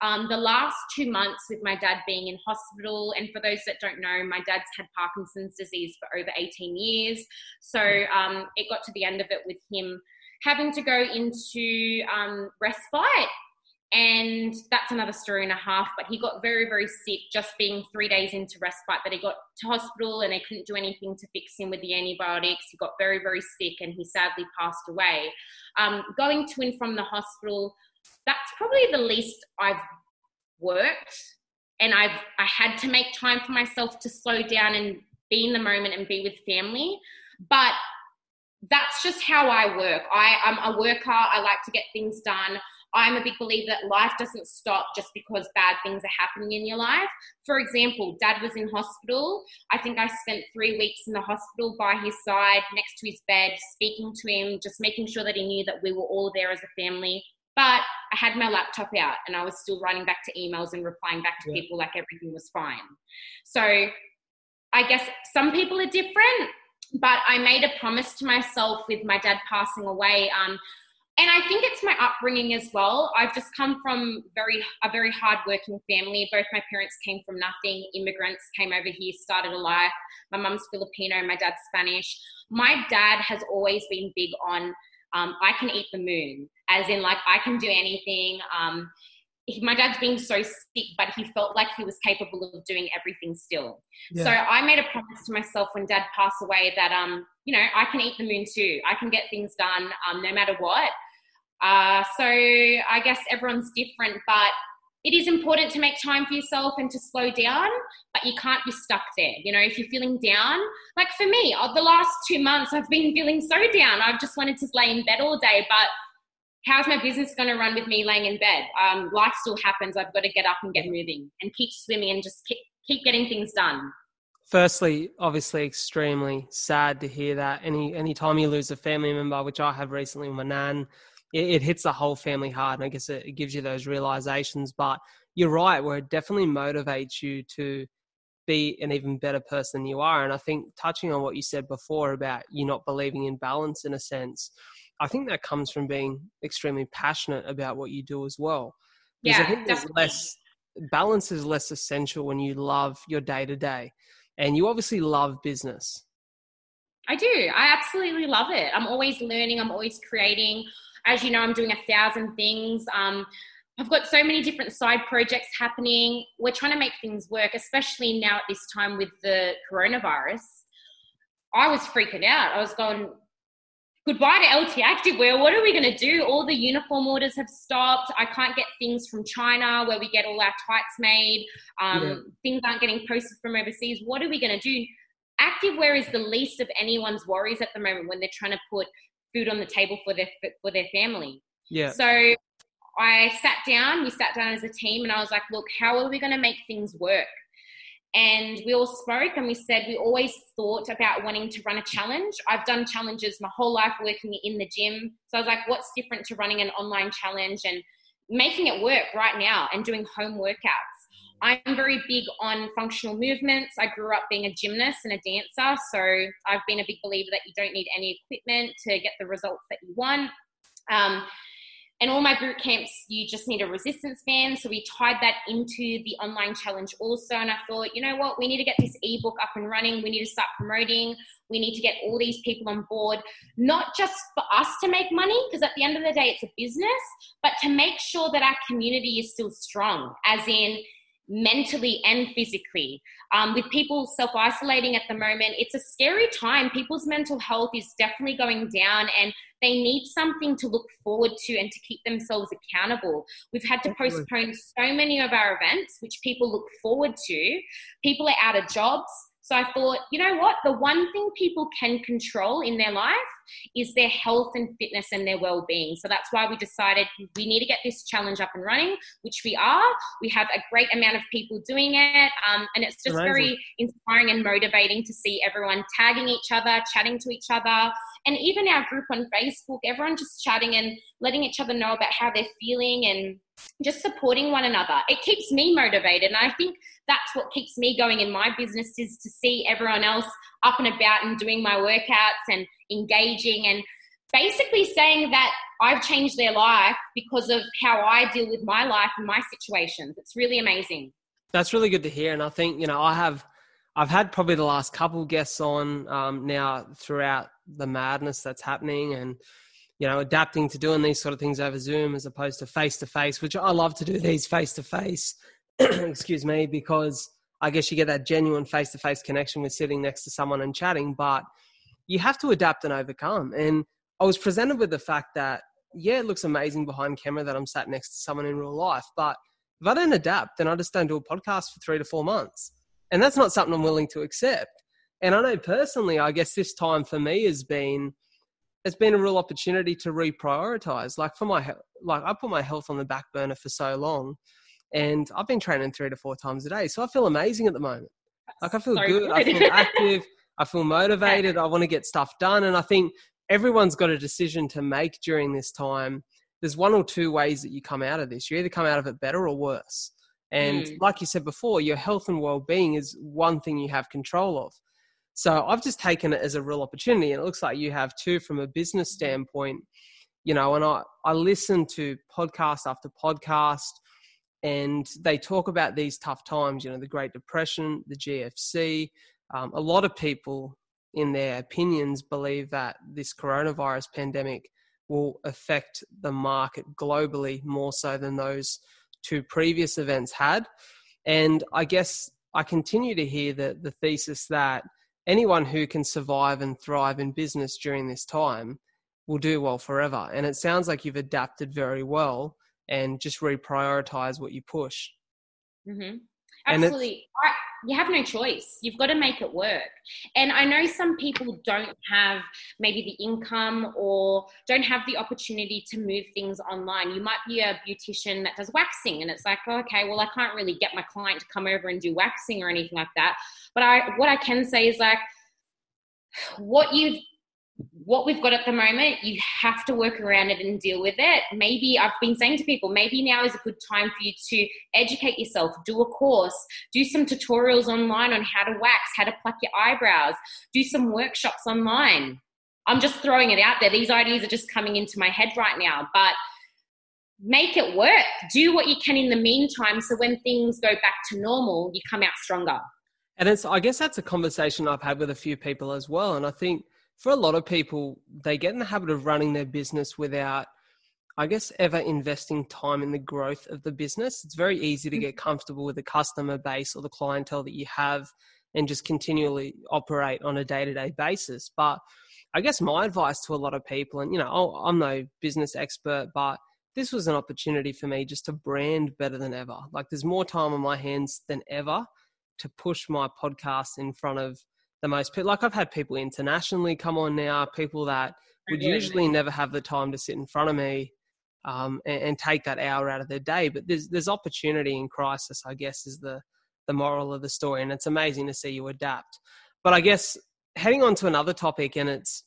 Um, the last two months with my dad being in hospital, and for those that don't know, my dad's had Parkinson's disease for over 18 years. So um, it got to the end of it with him having to go into um, respite and that's another story and a half. But he got very, very sick just being three days into respite. That he got to hospital and they couldn't do anything to fix him with the antibiotics. He got very, very sick and he sadly passed away. Um, going to and from the hospital, that's probably the least I've worked, and I've I had to make time for myself to slow down and be in the moment and be with family. But that's just how I work. I, I'm a worker. I like to get things done. I'm a big believer that life doesn't stop just because bad things are happening in your life. For example, dad was in hospital. I think I spent three weeks in the hospital by his side, next to his bed, speaking to him, just making sure that he knew that we were all there as a family. But I had my laptop out and I was still writing back to emails and replying back to yeah. people like everything was fine. So I guess some people are different, but I made a promise to myself with my dad passing away. Um, and I think it's my upbringing as well. I've just come from very a very hardworking family. Both my parents came from nothing. Immigrants came over here, started a life. My mum's Filipino, my dad's Spanish. My dad has always been big on um, I can eat the moon, as in like I can do anything. Um, he, my dad's been so sick, but he felt like he was capable of doing everything still. Yeah. So I made a promise to myself when dad passed away that um, you know, I can eat the moon too. I can get things done um, no matter what. Uh, so I guess everyone's different, but it is important to make time for yourself and to slow down, but you can't be stuck there. You know, if you're feeling down, like for me, uh, the last two months I've been feeling so down. I've just wanted to lay in bed all day, but how's my business going to run with me laying in bed? Um, life still happens. I've got to get up and get moving and keep swimming and just keep, keep getting things done. Firstly, obviously, extremely sad to hear that. Any any time you lose a family member, which I have recently with my nan, it, it hits the whole family hard. And I guess it, it gives you those realizations. But you're right, where it definitely motivates you to be an even better person than you are. And I think touching on what you said before about you not believing in balance in a sense, I think that comes from being extremely passionate about what you do as well. Because yeah, I think there's less balance is less essential when you love your day to day. And you obviously love business. I do. I absolutely love it. I'm always learning, I'm always creating. as you know, I'm doing a thousand things. Um, I've got so many different side projects happening. We're trying to make things work, especially now at this time with the coronavirus. I was freaking out. I was going, goodbye to LT Activewear. What are we going to do? All the uniform orders have stopped. I can't get things from China where we get all our tights made. Um, yeah. Things aren't getting posted from overseas. What are we going to do? Activewear is the least of anyone's worries at the moment when they're trying to put food on the table for their for their family. Yeah. So I sat down. We sat down as a team, and I was like, "Look, how are we going to make things work?" And we all spoke and we said we always thought about wanting to run a challenge. I've done challenges my whole life working in the gym. So I was like, what's different to running an online challenge and making it work right now and doing home workouts? I'm very big on functional movements. I grew up being a gymnast and a dancer. So I've been a big believer that you don't need any equipment to get the results that you want. Um, and all my boot camps, you just need a resistance band. So we tied that into the online challenge also. And I thought, you know what, we need to get this ebook up and running. We need to start promoting. We need to get all these people on board, not just for us to make money, because at the end of the day, it's a business, but to make sure that our community is still strong, as in, mentally and physically. Um, with people self isolating at the moment, it's a scary time. People's mental health is definitely going down, and they need something to look forward to and to keep themselves accountable. We've had to postpone so many of our events, which people look forward to. People are out of jobs. So I thought, you know what? The one thing people can control in their life is their health and fitness and their well-being. So that's why we decided we need to get this challenge up and running, which we are. We have a great amount of people doing it, um, and it's just Amazing. very inspiring and motivating to see everyone tagging each other, chatting to each other, and even our group on Facebook. Everyone just chatting and letting each other know about how they're feeling and just supporting one another. It keeps me motivated, and I think that's what keeps me going in my business is to see everyone else up and about and doing my workouts and engaging and basically saying that I've changed their life because of how I deal with my life and my situations. It's really amazing. That's really good to hear. And I think, you know, I have, I've had probably the last couple guests on um, now throughout the madness that's happening and, you know, adapting to doing these sort of things over Zoom as opposed to face to face, which I love to do these face to face, excuse me, because I guess you get that genuine face to face connection with sitting next to someone and chatting, but you have to adapt and overcome. And I was presented with the fact that, yeah, it looks amazing behind camera that I'm sat next to someone in real life, but if I don't adapt, then I just don't do a podcast for three to four months. And that's not something I'm willing to accept. And I know personally, I guess this time for me has been it's been a real opportunity to reprioritize. Like for my like I put my health on the back burner for so long and I've been training three to four times a day. So I feel amazing at the moment. Like I feel so good. good. I feel active. I feel motivated. I want to get stuff done. And I think everyone's got a decision to make during this time. There's one or two ways that you come out of this. You either come out of it better or worse. And mm. like you said before, your health and well-being is one thing you have control of. So I've just taken it as a real opportunity. And it looks like you have too from a business standpoint. You know, and I, I listen to podcast after podcast and they talk about these tough times, you know, the Great Depression, the GFC. Um, a lot of people, in their opinions, believe that this coronavirus pandemic will affect the market globally more so than those two previous events had. And I guess I continue to hear the, the thesis that anyone who can survive and thrive in business during this time will do well forever. And it sounds like you've adapted very well and just reprioritize what you push. Mm-hmm. Absolutely. You have no choice. You've got to make it work. And I know some people don't have maybe the income or don't have the opportunity to move things online. You might be a beautician that does waxing, and it's like, okay, well, I can't really get my client to come over and do waxing or anything like that. But I, what I can say is like, what you've what we've got at the moment, you have to work around it and deal with it. Maybe I've been saying to people, maybe now is a good time for you to educate yourself, do a course, do some tutorials online on how to wax, how to pluck your eyebrows, do some workshops online. I'm just throwing it out there. These ideas are just coming into my head right now, but make it work. Do what you can in the meantime so when things go back to normal, you come out stronger. And it's, I guess that's a conversation I've had with a few people as well. And I think for a lot of people, they get in the habit of running their business without I guess, ever investing time in the growth of the business. It's very easy to get mm-hmm. comfortable with the customer base or the clientele that you have and just continually operate on a day to day basis. But I guess my advice to a lot of people, and you know, I'm no business expert, but this was an opportunity for me just to brand better than ever. Like there's more time on my hands than ever to push my podcast in front of the most people. Like I've had people internationally come on now, people that would usually never have the time to sit in front of me um, and, and, take that hour out of their day. But there's there's opportunity in crisis, I guess, is the the moral of the story, and it's amazing to see you adapt. But I guess heading on to another topic, and it's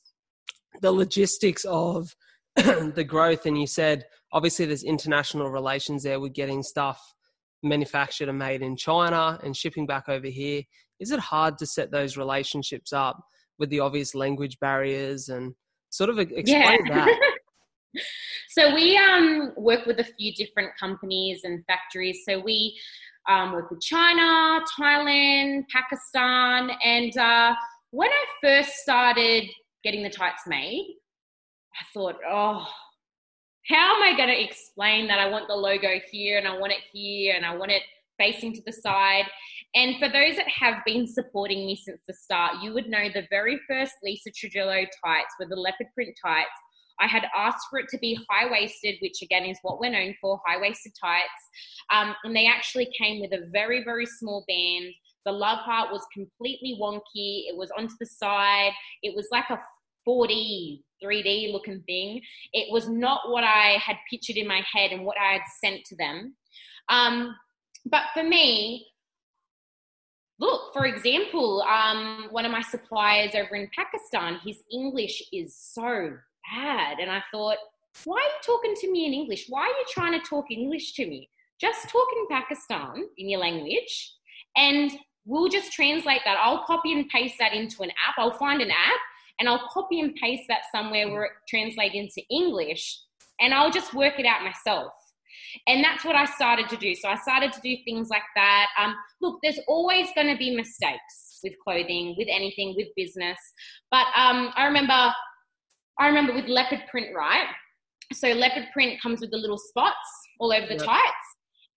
the logistics of the growth. And you said obviously there's international relations there with getting stuff manufactured and made in China and shipping back over here. Is it hard to set those relationships up with the obvious language barriers and sort of explain yeah. that? so we um, work with a few different companies and factories. So we um, work with China, Thailand, Pakistan, and uh, when I first started getting the tights made, I thought, oh, how am I going to explain that I want the logo here and I want it here and I want it facing to the side? And for those that have been supporting me since the start, you would know the very first Lisa Trujillo tights were the leopard print tights. I had asked for it to be high waisted, which again is what we're known for high waisted tights. Um, and they actually came with a very, very small band. The love heart was completely wonky. It was onto the side. It was like a 4D, 3D looking thing. It was not what I had pictured in my head and what I had sent to them. Um, but for me, look, for example, um, one of my suppliers over in Pakistan, his English is so bad. And I thought, why are you talking to me in English? Why are you trying to talk English to me? Just talk in Pakistan in your language and we'll just translate that. I'll copy and paste that into an app. I'll find an app and I'll copy and paste that somewhere where it translates into English and I'll just work it out myself. And that's what I started to do. So I started to do things like that. Um, look, there's always going to be mistakes with clothing, with anything, with business. But um, I remember, I remember with leopard print, right? So leopard print comes with the little spots all over the yep. tights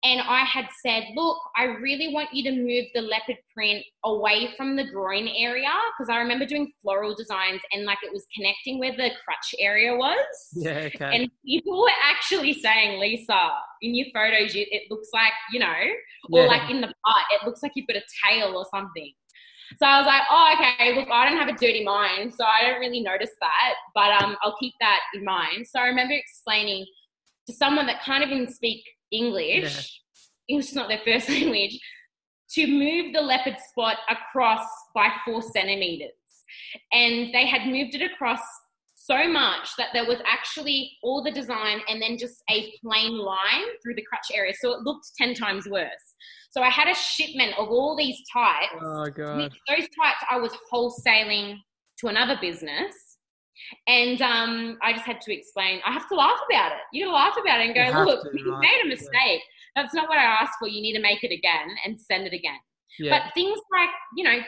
and I had said, look, I really want you to move the leopard print away from the groin area because I remember doing floral designs and like it was connecting where the crutch area was. Yeah, okay. And people were actually saying, Lisa, in your photos, you, it looks like, you know, or yeah. like in the part, it looks like you've got a tail or something. So I was like, oh, okay, look, I don't have a dirty mind, so I don't really notice that, but um, I'll keep that in mind. So I remember explaining to someone that can't even speak English, yeah. English is not their first language, to move the leopard spot across by four centimeters. And they had moved it across so much that there was actually all the design and then just a plain line through the crutch area. So it looked 10 times worse. So I had a shipment of all these tights. Oh, God. Those tights I was wholesaling to another business and um, I just had to explain, I have to laugh about it. You gotta laugh about it and go, look, to, you right? made a mistake. Yeah. That's not what I asked for. You need to make it again and send it again. Yeah. But things like, you know,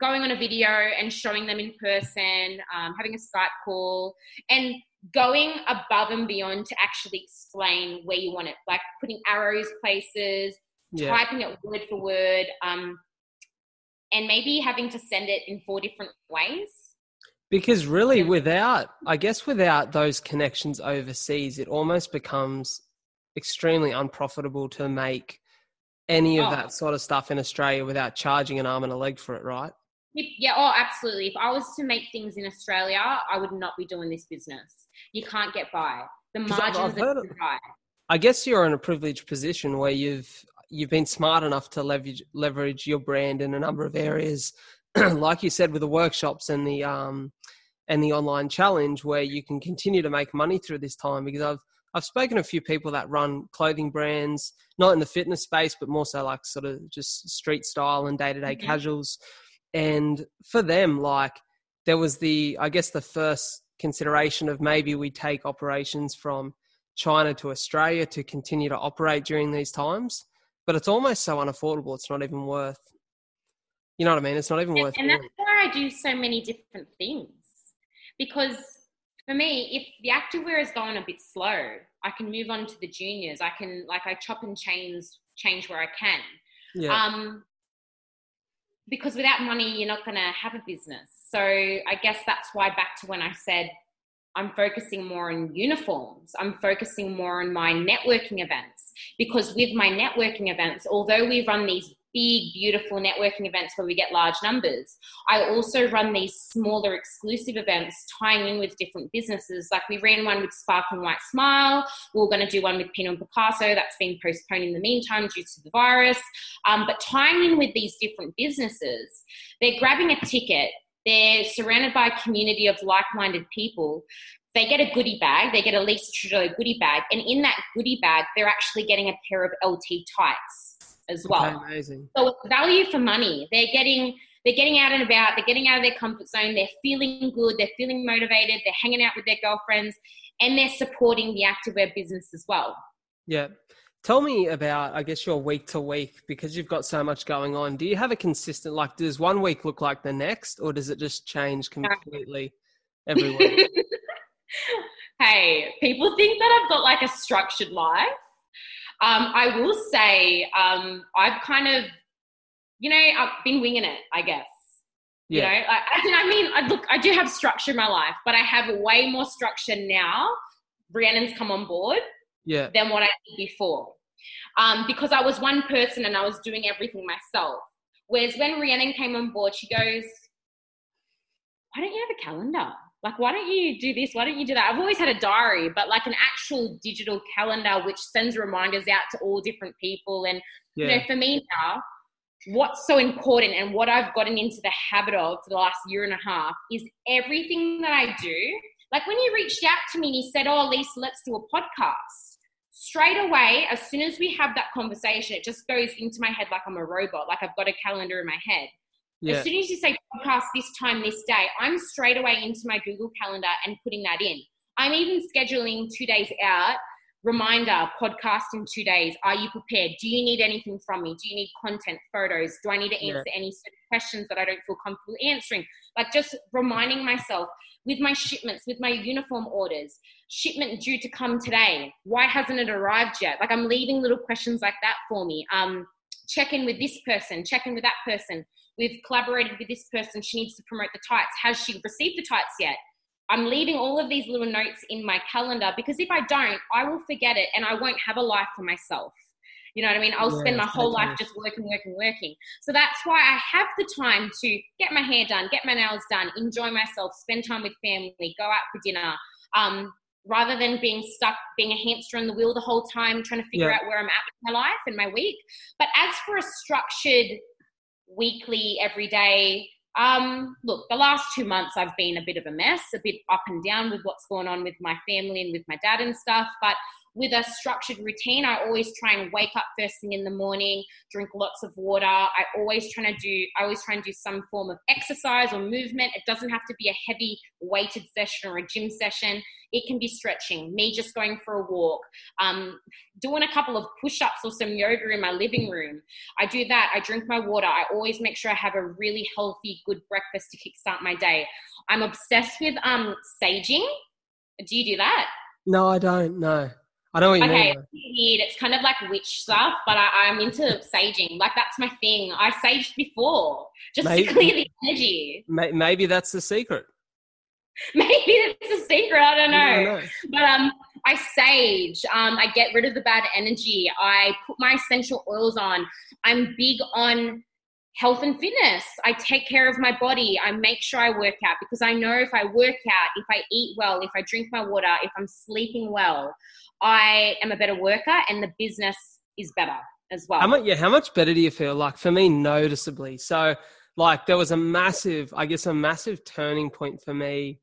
going on a video and showing them in person, um, having a Skype call, and going above and beyond to actually explain where you want it, like putting arrows places, yeah. typing it word for word, um, and maybe having to send it in four different ways because really, without, I guess, without those connections overseas, it almost becomes extremely unprofitable to make any of oh. that sort of stuff in Australia without charging an arm and a leg for it, right? Yeah, oh, absolutely. If I was to make things in Australia, I would not be doing this business. You can't get by. The margins are too high. I guess you're in a privileged position where you've you've been smart enough to leverage leverage your brand in a number of areas like you said, with the workshops and the um, and the online challenge, where you can continue to make money through this time. Because I've I've spoken to a few people that run clothing brands, not in the fitness space, but more so like sort of just street style and day to day casuals. And for them, like there was the, I guess, the first consideration of maybe we take operations from China to Australia to continue to operate during these times. But it's almost so unaffordable, it's not even worth you know what I mean? It's not even worth. It. And that's why I do so many different things because for me, if the activewear is going a bit slow, I can move on to the juniors. I can like I chop and change change where I can. Yeah. Um, because without money, you're not going to have a business. So I guess that's why back to when I said I'm focusing more on uniforms. I'm focusing more on my networking events because with my networking events, although we run these big, beautiful networking events where we get large numbers. I also run these smaller exclusive events tying in with different businesses. Like we ran one with Sparkling White Smile. We are going to do one with Pinot Picasso. That's been postponed in the meantime due to the virus. Um, but tying in with these different businesses, they're grabbing a ticket. They're surrounded by a community of like-minded people they get a goodie bag, they get a Lisa Trujillo goodie bag, and in that goodie bag, they're actually getting a pair of LT tights as well. Okay, amazing. So it's value for money. They're getting they're getting out and about, they're getting out of their comfort zone, they're feeling good, they're feeling motivated, they're hanging out with their girlfriends, and they're supporting the activewear business as well. Yeah. Tell me about, I guess, your week to week because you've got so much going on. Do you have a consistent, like, does one week look like the next, or does it just change completely every week? hey, people think that I've got like a structured life. Um, I will say um, I've kind of, you know, I've been winging it, I guess. Yeah. You know, I, I, I mean, I, look, I do have structure in my life, but I have way more structure now. Rhiannon's come on board yeah. than what I did before. Um, because I was one person and I was doing everything myself. Whereas when Rhiannon came on board, she goes, Why don't you have a calendar? Like why don't you do this? Why don't you do that? I've always had a diary but like an actual digital calendar which sends reminders out to all different people. And yeah. you know for me now what's so important and what i've gotten into the habit of for the last year and a half is everything that i do. Like when you reached out to me and you said oh lisa let's do a podcast straight away as soon as we have that conversation it just goes into my head like i'm a robot like i've got a calendar in my head yeah. As soon as you say podcast this time, this day, I'm straight away into my Google Calendar and putting that in. I'm even scheduling two days out. Reminder, podcast in two days. Are you prepared? Do you need anything from me? Do you need content, photos? Do I need to answer yeah. any questions that I don't feel comfortable answering? Like just reminding myself with my shipments, with my uniform orders, shipment due to come today. Why hasn't it arrived yet? Like I'm leaving little questions like that for me. Um, check in with this person, check in with that person We've collaborated with this person. She needs to promote the tights. Has she received the tights yet? I'm leaving all of these little notes in my calendar because if I don't, I will forget it and I won't have a life for myself. You know what I mean? I'll yeah, spend my whole life just working, working, working. So that's why I have the time to get my hair done, get my nails done, enjoy myself, spend time with family, go out for dinner, um, rather than being stuck, being a hamster on the wheel the whole time, trying to figure yeah. out where I'm at with my life and my week. But as for a structured weekly, every day. Um, look, the last two months I've been a bit of a mess, a bit up and down with what's going on with my family and with my dad and stuff. But with a structured routine, I always try and wake up first thing in the morning, drink lots of water. I always try to do, I always try and do some form of exercise or movement. It doesn't have to be a heavy weighted session or a gym session. It can be stretching, me just going for a walk, um, doing a couple of push ups or some yoga in my living room. I do that. I drink my water. I always make sure I have a really healthy, good breakfast to kickstart my day. I'm obsessed with um, saging. Do you do that? No, I don't. No. I don't even know okay, mean. It's kind of like witch stuff, but I, am into saging. Like that's my thing. I saged before just maybe, to clear the energy. Maybe that's the secret. Maybe that's the secret. I don't know. I don't know. But um, I sage. Um, I get rid of the bad energy. I put my essential oils on. I'm big on health and fitness. I take care of my body. I make sure I work out because I know if I work out, if I eat well, if I drink my water, if I'm sleeping well, I am a better worker and the business is better as well. How much, yeah, how much better do you feel? Like for me, noticeably. So, like, there was a massive, I guess, a massive turning point for me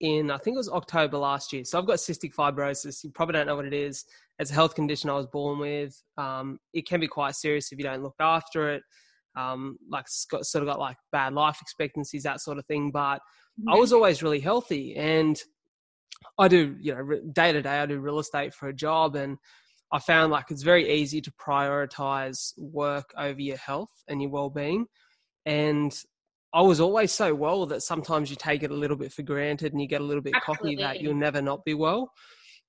in, I think it was October last year. So, I've got cystic fibrosis. You probably don't know what it is. It's a health condition I was born with. Um, it can be quite serious if you don't look after it. Um, like, got, sort of got like bad life expectancies, that sort of thing. But mm-hmm. I was always really healthy. And I do, you know, day to day, I do real estate for a job, and I found like it's very easy to prioritize work over your health and your well being. And I was always so well that sometimes you take it a little bit for granted and you get a little bit Absolutely. cocky that you'll never not be well.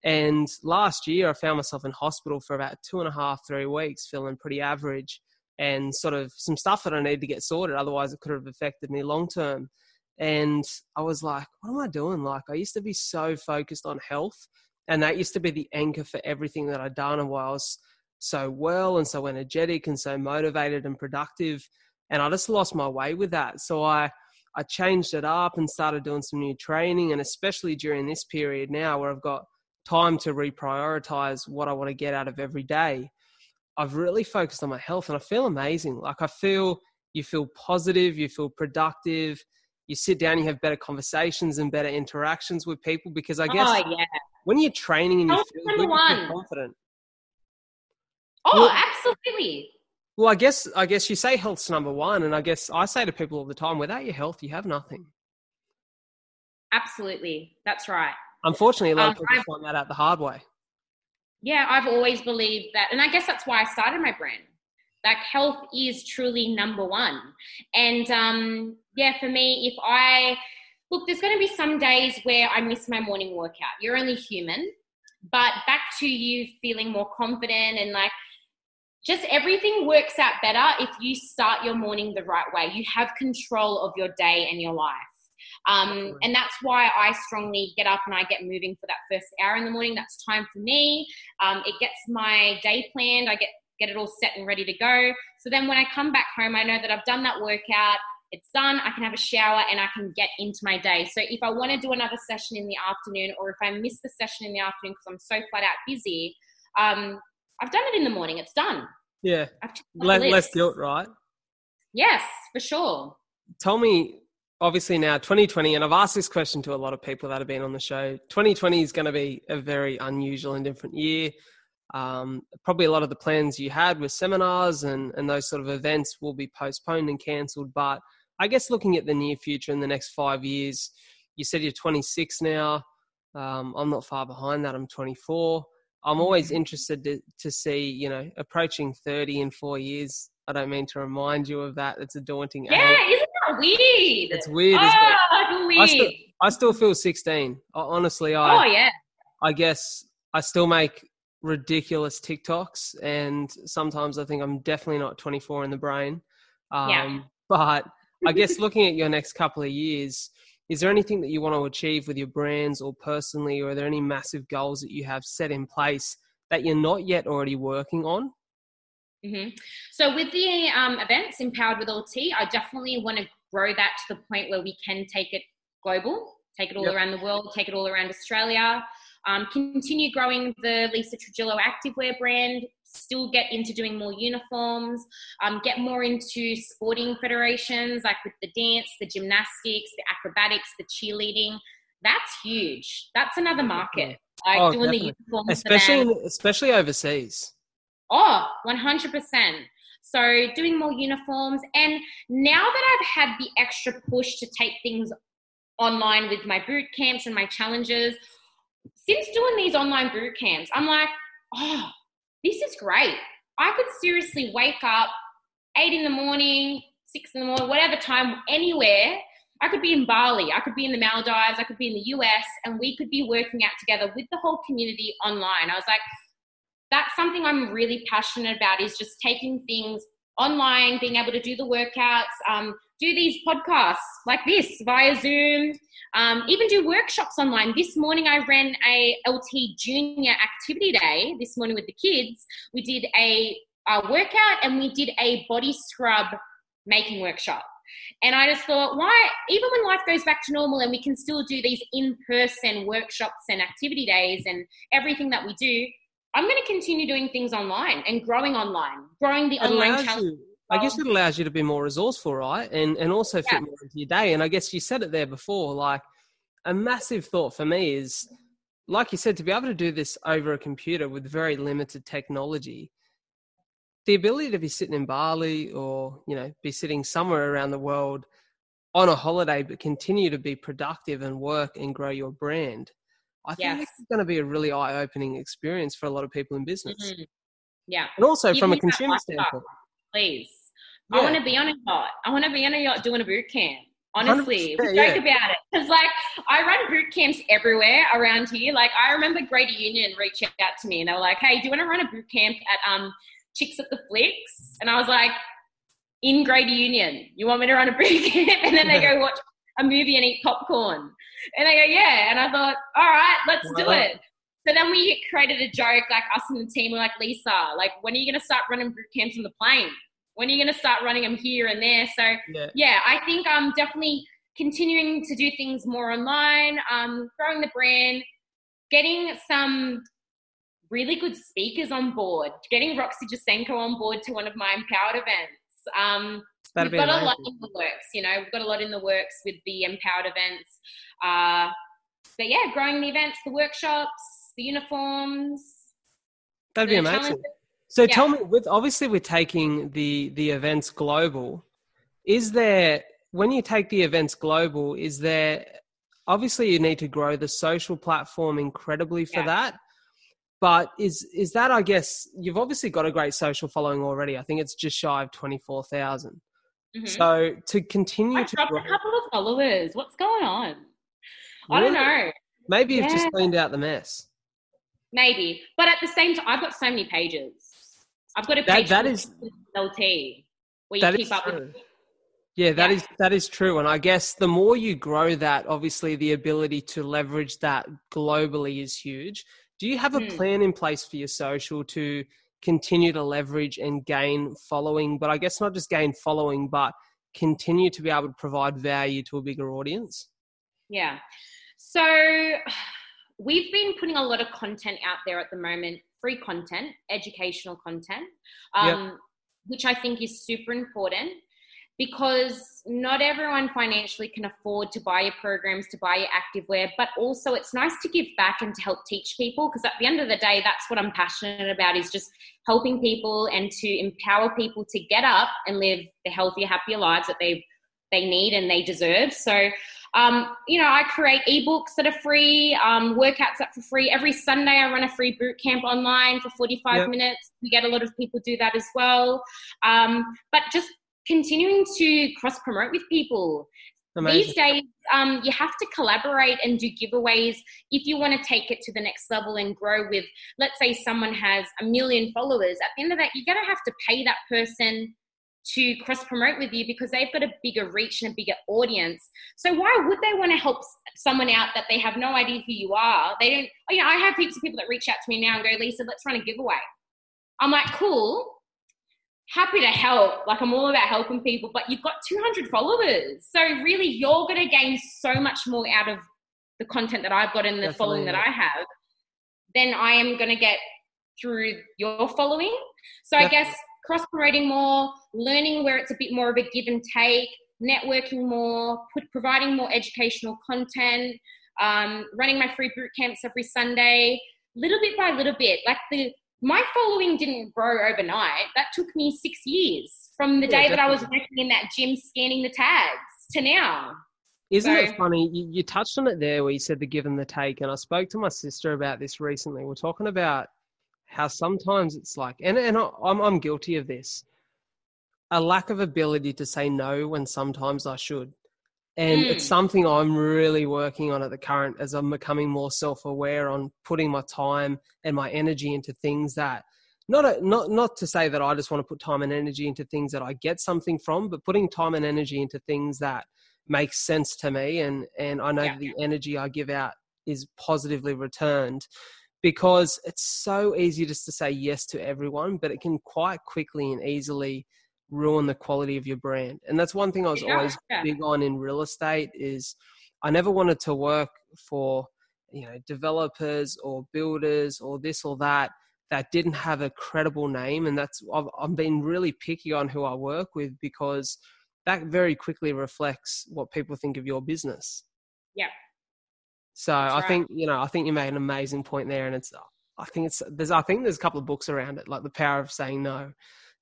And last year, I found myself in hospital for about two and a half, three weeks, feeling pretty average and sort of some stuff that I needed to get sorted. Otherwise, it could have affected me long term. And I was like, what am I doing? Like, I used to be so focused on health, and that used to be the anchor for everything that I'd done. And while I was so well and so energetic and so motivated and productive, and I just lost my way with that. So I, I changed it up and started doing some new training, and especially during this period now where I've got time to reprioritize what I want to get out of every day. I've really focused on my health and I feel amazing. Like I feel you feel positive, you feel productive, you sit down, you have better conversations and better interactions with people because I guess oh, yeah. when you're training and you feel good, you're confident. Oh, well, absolutely. Well, I guess I guess you say health's number one, and I guess I say to people all the time, without your health, you have nothing. Absolutely, that's right. Unfortunately, a lot um, of people I've, find that out the hard way. Yeah, I've always believed that, and I guess that's why I started my brand. Like health is truly number one, and um, yeah, for me, if I look, there's going to be some days where I miss my morning workout. You're only human, but back to you feeling more confident and like just everything works out better if you start your morning the right way. You have control of your day and your life. Um, and that's why I strongly get up and I get moving for that first hour in the morning. That's time for me. Um, it gets my day planned. I get get it all set and ready to go. So then when I come back home, I know that I've done that workout. It's done. I can have a shower and I can get into my day. So if I want to do another session in the afternoon, or if I miss the session in the afternoon because I'm so flat out busy, um, I've done it in the morning. It's done. Yeah. Less, less guilt, right? Yes, for sure. Tell me, obviously now 2020, and I've asked this question to a lot of people that have been on the show. 2020 is going to be a very unusual and different year. Um, probably a lot of the plans you had with seminars and, and those sort of events will be postponed and cancelled. But I guess looking at the near future in the next five years, you said you're 26 now. Um, I'm not far behind that. I'm 24. I'm always mm-hmm. interested to, to see, you know, approaching 30 in four years. I don't mean to remind you of that. It's a daunting yeah, age. isn't weird? It's weird. Oh, it? weird. I still, I still feel 16. Honestly, I. Oh yeah. I guess I still make ridiculous TikToks, and sometimes I think I'm definitely not 24 in the brain. Um, yeah. But I guess looking at your next couple of years, is there anything that you want to achieve with your brands or personally, or are there any massive goals that you have set in place that you're not yet already working on? Mm-hmm. So with the um, events, Empowered with LT, I definitely want to grow that to the point where we can take it global, take it all yep. around the world, take it all around Australia. Um, continue growing the Lisa Trujillo activewear brand, still get into doing more uniforms, um, get more into sporting federations like with the dance, the gymnastics, the acrobatics, the cheerleading. That's huge. That's another market. Like oh, doing definitely. the uniforms, especially especially overseas. Oh, one hundred percent. So doing more uniforms, and now that I've had the extra push to take things online with my boot camps and my challenges, since doing these online boot camps, I'm like, oh, this is great. I could seriously wake up eight in the morning, six in the morning, whatever time, anywhere. I could be in Bali, I could be in the Maldives, I could be in the US, and we could be working out together with the whole community online. I was like, that's something I'm really passionate about is just taking things online, being able to do the workouts, um, do these podcasts like this via Zoom, um, even do workshops online. This morning I ran a LT Junior Activity Day. This morning with the kids, we did a, a workout and we did a body scrub making workshop. And I just thought, why, even when life goes back to normal and we can still do these in person workshops and activity days and everything that we do, I'm going to continue doing things online and growing online, growing the it online challenge. I guess it allows you to be more resourceful, right? And and also fit yeah. more into your day. And I guess you said it there before, like a massive thought for me is like you said, to be able to do this over a computer with very limited technology, the ability to be sitting in Bali or, you know, be sitting somewhere around the world on a holiday but continue to be productive and work and grow your brand I think yes. is going to be a really eye opening experience for a lot of people in business. Mm-hmm. Yeah. And also from a consumer standpoint. Please. Yeah. I want to be on a yacht. I want to be on a yacht doing a boot camp. Honestly, we joke yeah. about it because, like, I run boot camps everywhere around here. Like, I remember Greater Union reached out to me and they were like, "Hey, do you want to run a boot camp at um Chicks at the Flicks?" And I was like, "In Greater Union, you want me to run a boot camp?" And then they go watch a movie and eat popcorn, and they go, "Yeah." And I thought, "All right, let's do it." So then we created a joke, like us and the team were like, Lisa, like, when are you going to start running boot camps on the plane? when are you going to start running them here and there? So yeah, yeah I think I'm um, definitely continuing to do things more online, um, growing the brand, getting some really good speakers on board, getting Roxy Jacenko on board to one of my empowered events. Um, we've got amazing. a lot in the works, you know, we've got a lot in the works with the empowered events. Uh, but yeah, growing the events, the workshops, the uniforms. That'd be amazing. Challenges. So yeah. tell me, with obviously we're taking the the events global. Is there when you take the events global? Is there obviously you need to grow the social platform incredibly for yeah. that? But is is that I guess you've obviously got a great social following already. I think it's just shy of twenty four thousand. mm mm-hmm. So to continue I to dropped grow, a couple of followers. What's going on? Really? I don't know. Maybe you've just cleaned out the mess. Maybe, but at the same time, I've got so many pages. I've got a page that, that is LT where you keep up with. Yeah, that yeah. is that is true, and I guess the more you grow that, obviously the ability to leverage that globally is huge. Do you have a mm. plan in place for your social to continue to leverage and gain following? But I guess not just gain following, but continue to be able to provide value to a bigger audience. Yeah. So we've been putting a lot of content out there at the moment free content, educational content, um, yep. which I think is super important because not everyone financially can afford to buy your programs, to buy your activewear, but also it's nice to give back and to help teach people because at the end of the day, that's what I'm passionate about is just helping people and to empower people to get up and live the healthier, happier lives that they they need and they deserve. So um, you know, I create ebooks that are free, um, workouts that for free. Every Sunday, I run a free boot camp online for 45 yep. minutes. We get a lot of people do that as well. Um, but just continuing to cross promote with people. Amazing. These days, um, you have to collaborate and do giveaways if you want to take it to the next level and grow with, let's say, someone has a million followers. At the end of that, you're going to have to pay that person to cross promote with you because they've got a bigger reach and a bigger audience. So why would they want to help someone out that they have no idea who you are? They don't. Oh, you know, I have heaps of people that reach out to me now and go, Lisa, let's run a giveaway. I'm like, cool. Happy to help. Like I'm all about helping people, but you've got 200 followers, so really you're going to gain so much more out of the content that I've got and the Definitely. following that I have than I am going to get through your following. So I guess cross promoting more, learning where it's a bit more of a give and take, networking more, put, providing more educational content, um, running my free boot camps every Sunday, little bit by little bit. Like the my following didn't grow overnight. That took me six years from the day that I was working in that gym scanning the tags to now. Isn't so, it funny? You, you, touched on it there where you said the give and the take. And I spoke to my sister about this recently. We're talking about how sometimes it's like, and, and I'm, I'm guilty of this, a lack of ability to say no when sometimes I should. And mm. it's something I'm really working on at the current as I'm becoming more self aware on putting my time and my energy into things that not a, not not to say that I just want to put time and energy into things that I get something from, but putting time and energy into things that make sense to me and and I know yeah. the energy I give out is positively returned because it's so easy just to say yes to everyone, but it can quite quickly and easily ruin the quality of your brand. And that's one thing I was yeah, always yeah. big on in real estate is I never wanted to work for you know developers or builders or this or that that didn't have a credible name and that's I've, I've been really picky on who I work with because that very quickly reflects what people think of your business. Yeah. So That's I right. think you know I think you made an amazing point there, and it's I think it's there's I think there's a couple of books around it, like the power of saying no,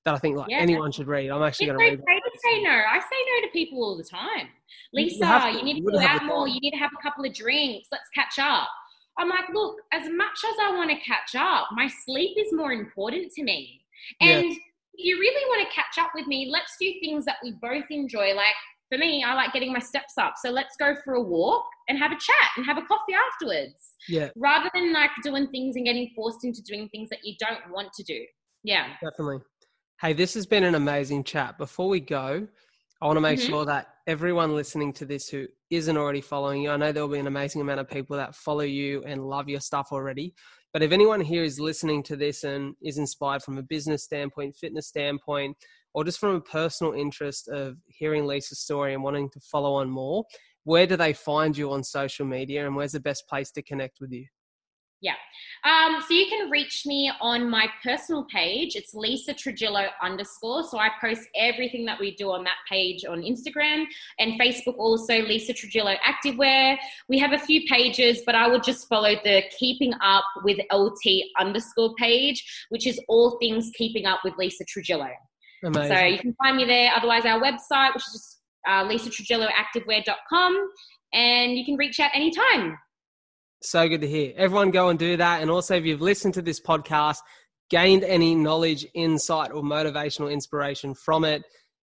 that I think like yeah. anyone should read. I'm actually going to read. Okay to say no. I say no to people all the time. Lisa, you, to, you need to go out more. You need to have a couple of drinks. Let's catch up. I'm like, look, as much as I want to catch up, my sleep is more important to me. And yeah. if you really want to catch up with me, let's do things that we both enjoy, like for me, I like getting my steps up. So let's go for a walk and have a chat and have a coffee afterwards. Yeah. Rather than like doing things and getting forced into doing things that you don't want to do. Yeah. Definitely. Hey, this has been an amazing chat. Before we go, I want to make mm-hmm. sure that everyone listening to this who isn't already following you, I know there'll be an amazing amount of people that follow you and love your stuff already. But if anyone here is listening to this and is inspired from a business standpoint, fitness standpoint, or just from a personal interest of hearing Lisa's story and wanting to follow on more, where do they find you on social media and where's the best place to connect with you? Yeah. Um, so you can reach me on my personal page. It's Lisa Trujillo underscore. So I post everything that we do on that page on Instagram and Facebook also, Lisa Trujillo Activewear. We have a few pages, but I would just follow the Keeping Up with LT underscore page, which is all things keeping up with Lisa Trujillo. Amazing. So you can find me there. Otherwise, our website, which is just uh, lisatrujilloactivewear.com, and you can reach out anytime. So good to hear. Everyone go and do that. And also, if you've listened to this podcast, gained any knowledge, insight, or motivational inspiration from it,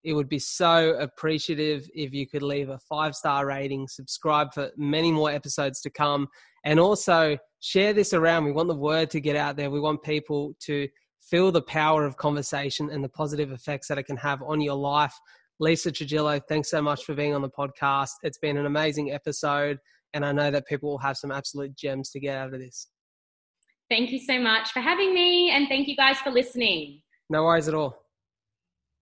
it would be so appreciative if you could leave a five star rating, subscribe for many more episodes to come, and also share this around. We want the word to get out there. We want people to feel the power of conversation and the positive effects that it can have on your life. Lisa Trujillo, thanks so much for being on the podcast. It's been an amazing episode, and I know that people will have some absolute gems to get out of this. Thank you so much for having me, and thank you guys for listening. No worries at all.